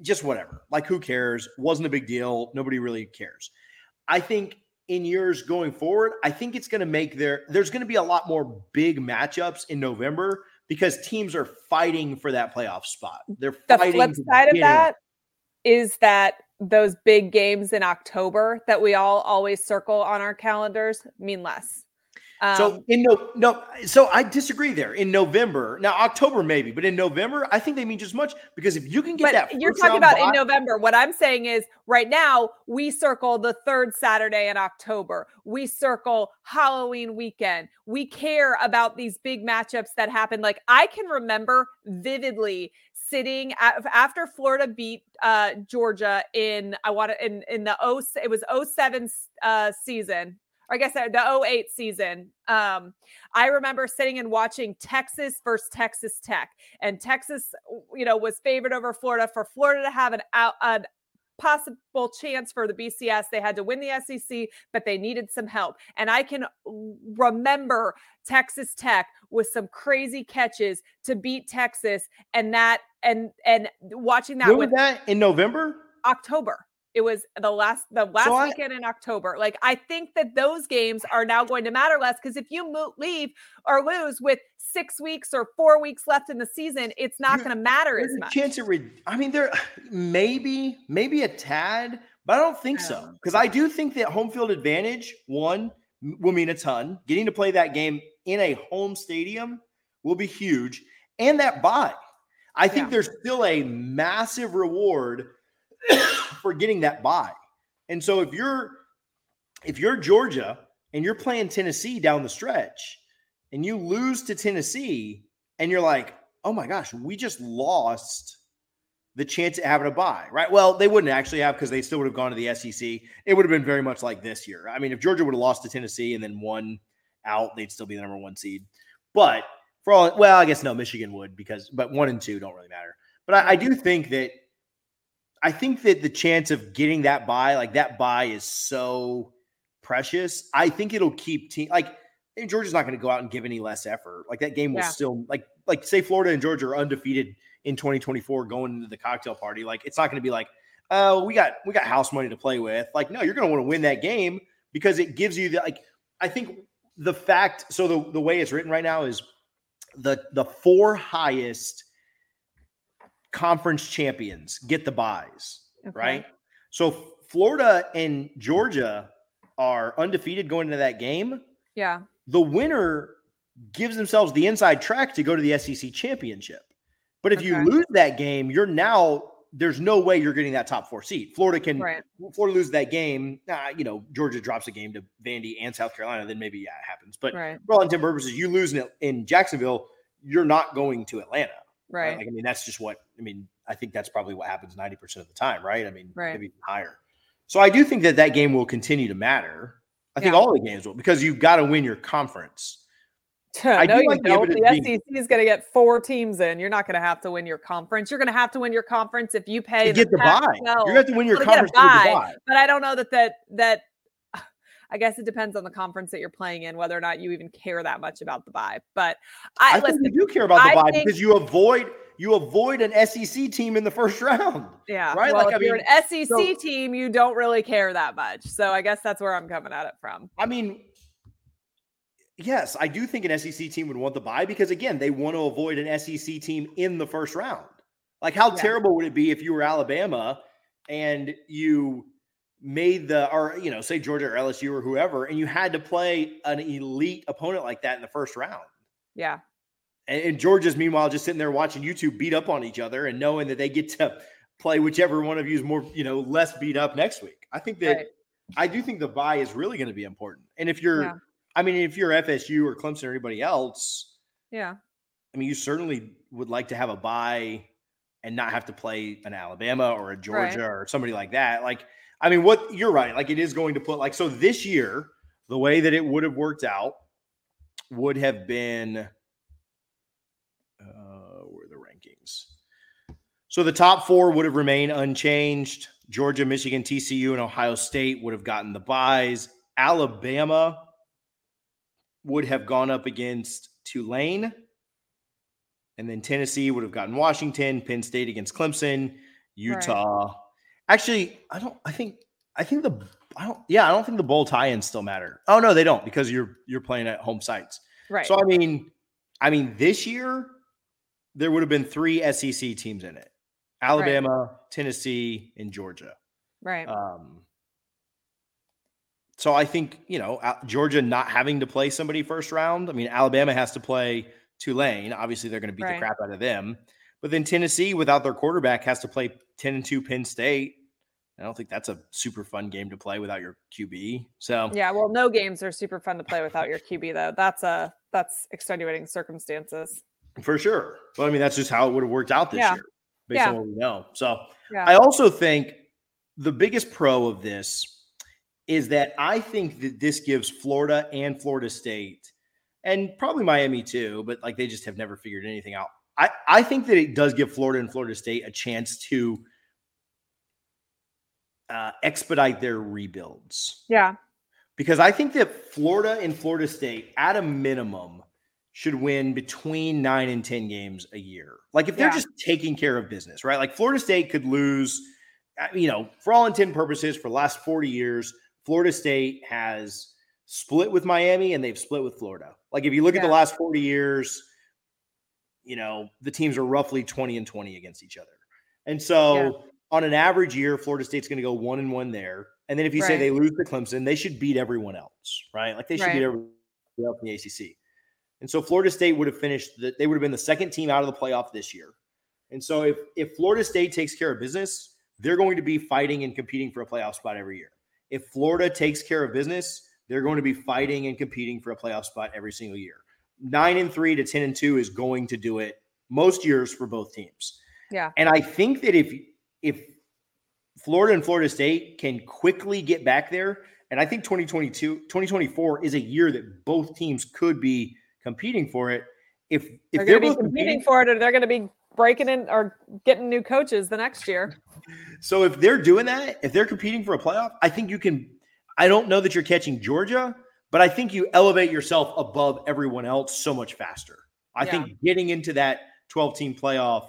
just whatever. Like who cares? Wasn't a big deal. Nobody really cares. I think in years going forward, I think it's going to make there, there's going to be a lot more big matchups in November because teams are fighting for that playoff spot. They're the flip side of that is that those big games in October that we all always circle on our calendars mean less. Um, so in no no, so I disagree there. In November, now October maybe, but in November, I think they mean just much because if you can get that, you're talking about in November. What I'm saying is, right now we circle the third Saturday in October. We circle Halloween weekend. We care about these big matchups that happen. Like I can remember vividly sitting at, after Florida beat uh, Georgia in I want to in in the oh it was 07 uh, season. I guess uh, the 08 season. Um, I remember sitting and watching Texas versus Texas Tech, and Texas, you know, was favored over Florida for Florida to have an out an possible chance for the BCS. They had to win the SEC, but they needed some help. And I can remember Texas Tech with some crazy catches to beat Texas, and that and and watching that when that in November, October. It was the last the last so weekend I, in October. Like I think that those games are now going to matter less because if you move, leave or lose with six weeks or four weeks left in the season, it's not going to matter as much. Chance of, I mean, there maybe maybe a tad, but I don't think I so because I do think that home field advantage one will mean a ton. Getting to play that game in a home stadium will be huge, and that bye. I think yeah. there's still a massive reward for getting that bye. And so if you're if you're Georgia and you're playing Tennessee down the stretch and you lose to Tennessee and you're like, "Oh my gosh, we just lost the chance of having a bye." Right? Well, they wouldn't actually have because they still would have gone to the SEC. It would have been very much like this year. I mean, if Georgia would have lost to Tennessee and then won out, they'd still be the number 1 seed. But for all well, I guess no, Michigan would because but 1 and 2 don't really matter. But I, I do think that I think that the chance of getting that bye, like that bye is so precious. I think it'll keep team like Georgia's not going to go out and give any less effort. Like that game will yeah. still like like say Florida and Georgia are undefeated in 2024 going into the cocktail party. Like it's not going to be like, oh, we got we got house money to play with. Like no, you're going to want to win that game because it gives you the like. I think the fact. So the the way it's written right now is the the four highest conference champions get the byes, okay. right? So Florida and Georgia are undefeated going into that game. Yeah. The winner gives themselves the inside track to go to the SEC championship. But if okay. you lose that game, you're now there's no way you're getting that top four seed. Florida can right. Florida lose that game. Uh, you know, Georgia drops a game to Vandy and South Carolina, then maybe yeah, it happens. But right. for all intents and purposes, you lose in, in Jacksonville, you're not going to Atlanta. Right. right. Like, I mean, that's just what I mean. I think that's probably what happens 90% of the time, right? I mean, right. maybe higher. So I do think that that game will continue to matter. I think yeah. all the games will because you've got to win your conference. I no, you like don't. The, the SEC is going to get four teams in. You're not going to have to win your conference. You're going to have to win your conference if you pay to get the, the bye. You have to win your conference to bye. But I don't know that that that I guess it depends on the conference that you're playing in, whether or not you even care that much about the bye. But I, I listen, think you do care about the bye because you avoid you avoid an SEC team in the first round. Yeah, right. Well, like, if I you're an SEC so, team, you don't really care that much. So I guess that's where I'm coming at it from. I mean, yes, I do think an SEC team would want the bye because again, they want to avoid an SEC team in the first round. Like, how yeah. terrible would it be if you were Alabama and you made the or you know say Georgia or LSU or whoever, and you had to play an elite opponent like that in the first round. Yeah. And, and Georgia's meanwhile just sitting there watching you two beat up on each other and knowing that they get to play whichever one of you is more you know less beat up next week. I think that right. I do think the bye is really going to be important. And if you're, yeah. I mean, if you're FSU or Clemson or anybody else, yeah, I mean, you certainly would like to have a bye and not have to play an Alabama or a Georgia right. or somebody like that. Like I mean, what you're right. Like it is going to put like so this year, the way that it would have worked out would have been uh where are the rankings? So the top four would have remained unchanged. Georgia, Michigan, TCU, and Ohio State would have gotten the byes. Alabama would have gone up against Tulane. And then Tennessee would have gotten Washington, Penn State against Clemson, Utah, right. Actually, I don't. I think. I think the. I don't. Yeah, I don't think the bowl tie-ins still matter. Oh no, they don't because you're you're playing at home sites. Right. So I mean, I mean, this year there would have been three SEC teams in it: Alabama, right. Tennessee, and Georgia. Right. Um. So I think you know Georgia not having to play somebody first round. I mean, Alabama has to play Tulane. Obviously, they're going to beat right. the crap out of them. But then Tennessee, without their quarterback, has to play 10 and 2 Penn State. I don't think that's a super fun game to play without your QB. So yeah, well, no games are super fun to play without your QB though. That's a that's extenuating circumstances. For sure. But I mean, that's just how it would have worked out this yeah. year, based yeah. on what we know. So yeah. I also think the biggest pro of this is that I think that this gives Florida and Florida State and probably Miami too, but like they just have never figured anything out. I, I think that it does give Florida and Florida State a chance to uh, expedite their rebuilds. Yeah. Because I think that Florida and Florida State, at a minimum, should win between nine and 10 games a year. Like if they're yeah. just taking care of business, right? Like Florida State could lose you know, for all intent and purposes, for the last 40 years, Florida State has split with Miami and they've split with Florida. Like if you look yeah. at the last 40 years, you know, the teams are roughly 20 and 20 against each other. And so yeah. On an average year, Florida State's going to go one and one there. And then if you right. say they lose to Clemson, they should beat everyone else, right? Like they should right. beat everyone else in the ACC. And so Florida State would have finished that they would have been the second team out of the playoff this year. And so if if Florida State takes care of business, they're going to be fighting and competing for a playoff spot every year. If Florida takes care of business, they're going to be fighting and competing for a playoff spot every single year. 9 and 3 to 10 and 2 is going to do it most years for both teams. Yeah. And I think that if if Florida and Florida State can quickly get back there, and I think 2022 2024 is a year that both teams could be competing for it. If if they're, they're both competing, competing for it, or they're going to be breaking in or getting new coaches the next year. So if they're doing that, if they're competing for a playoff, I think you can. I don't know that you're catching Georgia, but I think you elevate yourself above everyone else so much faster. I yeah. think getting into that 12 team playoff,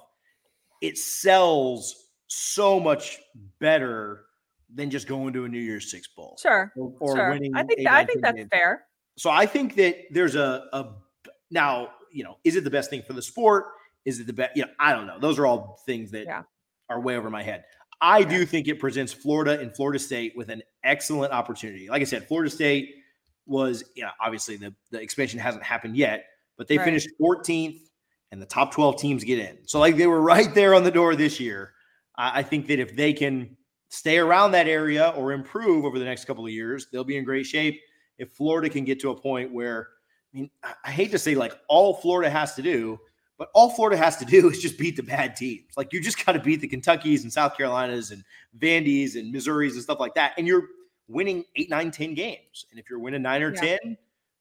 it sells so much better than just going to a New Year's Six bowl. Sure. Or, or sure. winning. I think that, I think that's fair. So I think that there's a, a now, you know, is it the best thing for the sport? Is it the best? You know, I don't know. Those are all things that yeah. are way over my head. I yeah. do think it presents Florida and Florida State with an excellent opportunity. Like I said, Florida State was, you know, obviously the, the expansion hasn't happened yet, but they right. finished 14th and the top 12 teams get in. So, like, they were right there on the door this year. I, think that if they can stay around that area or improve over the next couple of years, they'll be in great shape. If Florida can get to a point where, I mean, I hate to say like all Florida has to do but all Florida has to do is just beat the bad teams. Like you just got to beat the Kentuckies and South Carolinas and Vandy's and Missouris and stuff like that. And you're winning eight, nine, 10 games. And if you're winning nine or yeah. 10,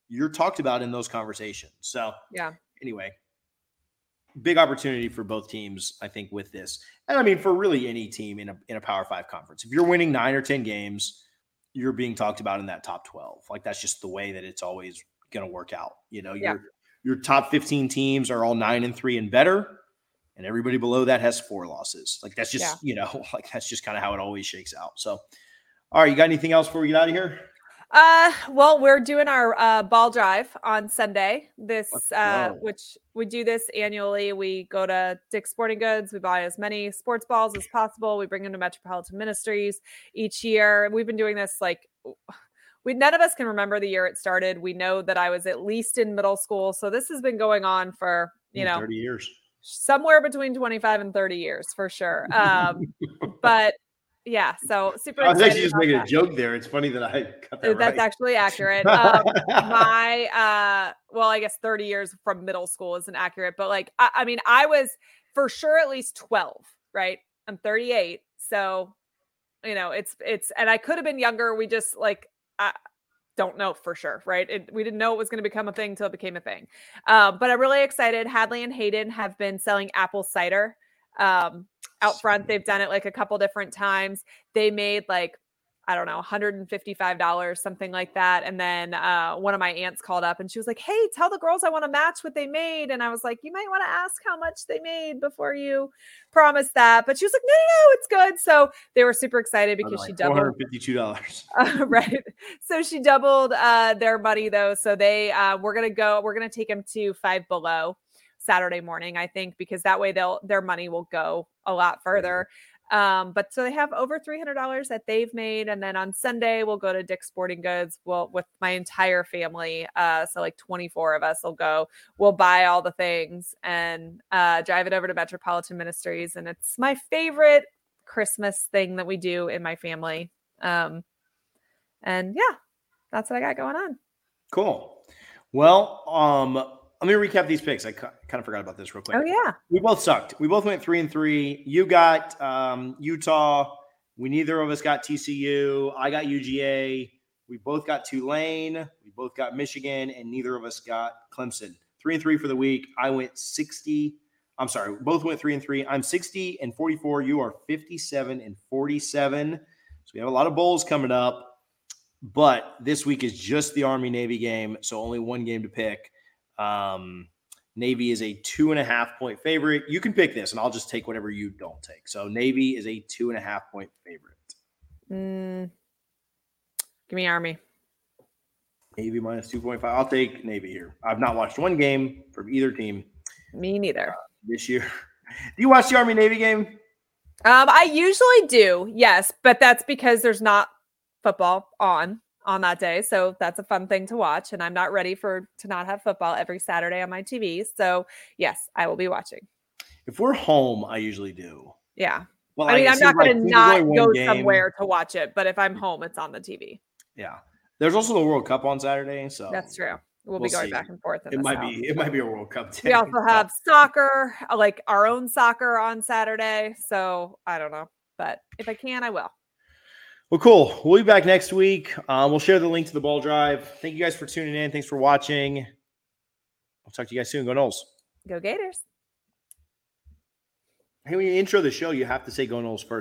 you're talked about in those conversations. So, yeah. Anyway, big opportunity for both teams, I think, with this. And I mean, for really any team in a, in a Power Five conference, if you're winning nine or 10 games, you're being talked about in that top 12. Like that's just the way that it's always going to work out. You know, you're, your top 15 teams are all nine and three and better. And everybody below that has four losses. Like that's just, yeah. you know, like that's just kind of how it always shakes out. So, all right, you got anything else before we get out of here? Uh, well, we're doing our uh, ball drive on Sunday. This, uh, which we do this annually. We go to Dick's Sporting Goods. We buy as many sports balls as possible. We bring them to Metropolitan Ministries each year. We've been doing this like we none of us can remember the year it started. We know that I was at least in middle school, so this has been going on for you know 30 years, somewhere between 25 and 30 years for sure. Um, but yeah, so super. I was actually just making that. a joke there. It's funny that I got that. That's right. actually accurate. Um, my uh, well, I guess 30 years from middle school isn't accurate, but like I, I mean, I was for sure at least 12. Right, I'm 38, so you know it's it's and I could have been younger. We just like I don't know for sure, right? It, we didn't know it was going to become a thing until it became a thing. Uh, but I'm really excited. Hadley and Hayden have been selling apple cider um, out front. They've done it like a couple different times. They made like I don't know, $155, something like that. And then uh, one of my aunts called up and she was like, Hey, tell the girls I want to match what they made. And I was like, You might want to ask how much they made before you promise that. But she was like, No, no, no, it's good. So they were super excited because like she doubled $452. Uh, right. So she doubled uh, their money though. So they, uh, we're going to go, we're going to take them to five below. Saturday morning, I think, because that way they'll their money will go a lot further. Um, but so they have over $300 that they've made. And then on Sunday, we'll go to Dick's Sporting Goods. Well, with my entire family. Uh, so like 24 of us will go. We'll buy all the things and uh, drive it over to Metropolitan Ministries. And it's my favorite Christmas thing that we do in my family. Um, and yeah, that's what I got going on. Cool. Well, um, let me recap these picks. I kind of forgot about this real quick. Oh yeah, we both sucked. We both went three and three. You got um, Utah. We neither of us got TCU. I got UGA. We both got Tulane. We both got Michigan, and neither of us got Clemson. Three and three for the week. I went sixty. I'm sorry. Both went three and three. I'm sixty and forty-four. You are fifty-seven and forty-seven. So we have a lot of bowls coming up, but this week is just the Army Navy game, so only one game to pick. Um, Navy is a two and a half point favorite. You can pick this, and I'll just take whatever you don't take. So Navy is a two and a half point favorite. Mm, give me Army. Navy minus 2.5. I'll take Navy here. I've not watched one game from either team. Me neither. Uh, this year. Do you watch the Army Navy game? Um, I usually do, yes, but that's because there's not football on on that day. So that's a fun thing to watch. And I'm not ready for to not have football every Saturday on my TV. So yes, I will be watching. If we're home, I usually do. Yeah. Well, I mean, I'm not going to not go game. somewhere to watch it, but if I'm home, it's on the TV. Yeah. There's also the World Cup on Saturday, so that's true. We'll, we'll be going see. back and forth. It might be it might be a World Cup. Day. We also have soccer, uh, like our own soccer on Saturday. So I don't know, but if I can, I will. Well, cool. We'll be back next week. Um, we'll share the link to the ball drive. Thank you guys for tuning in. Thanks for watching. I'll talk to you guys soon. Go Noles. Go Gators. Hey, when you intro the show, you have to say Go Noles first.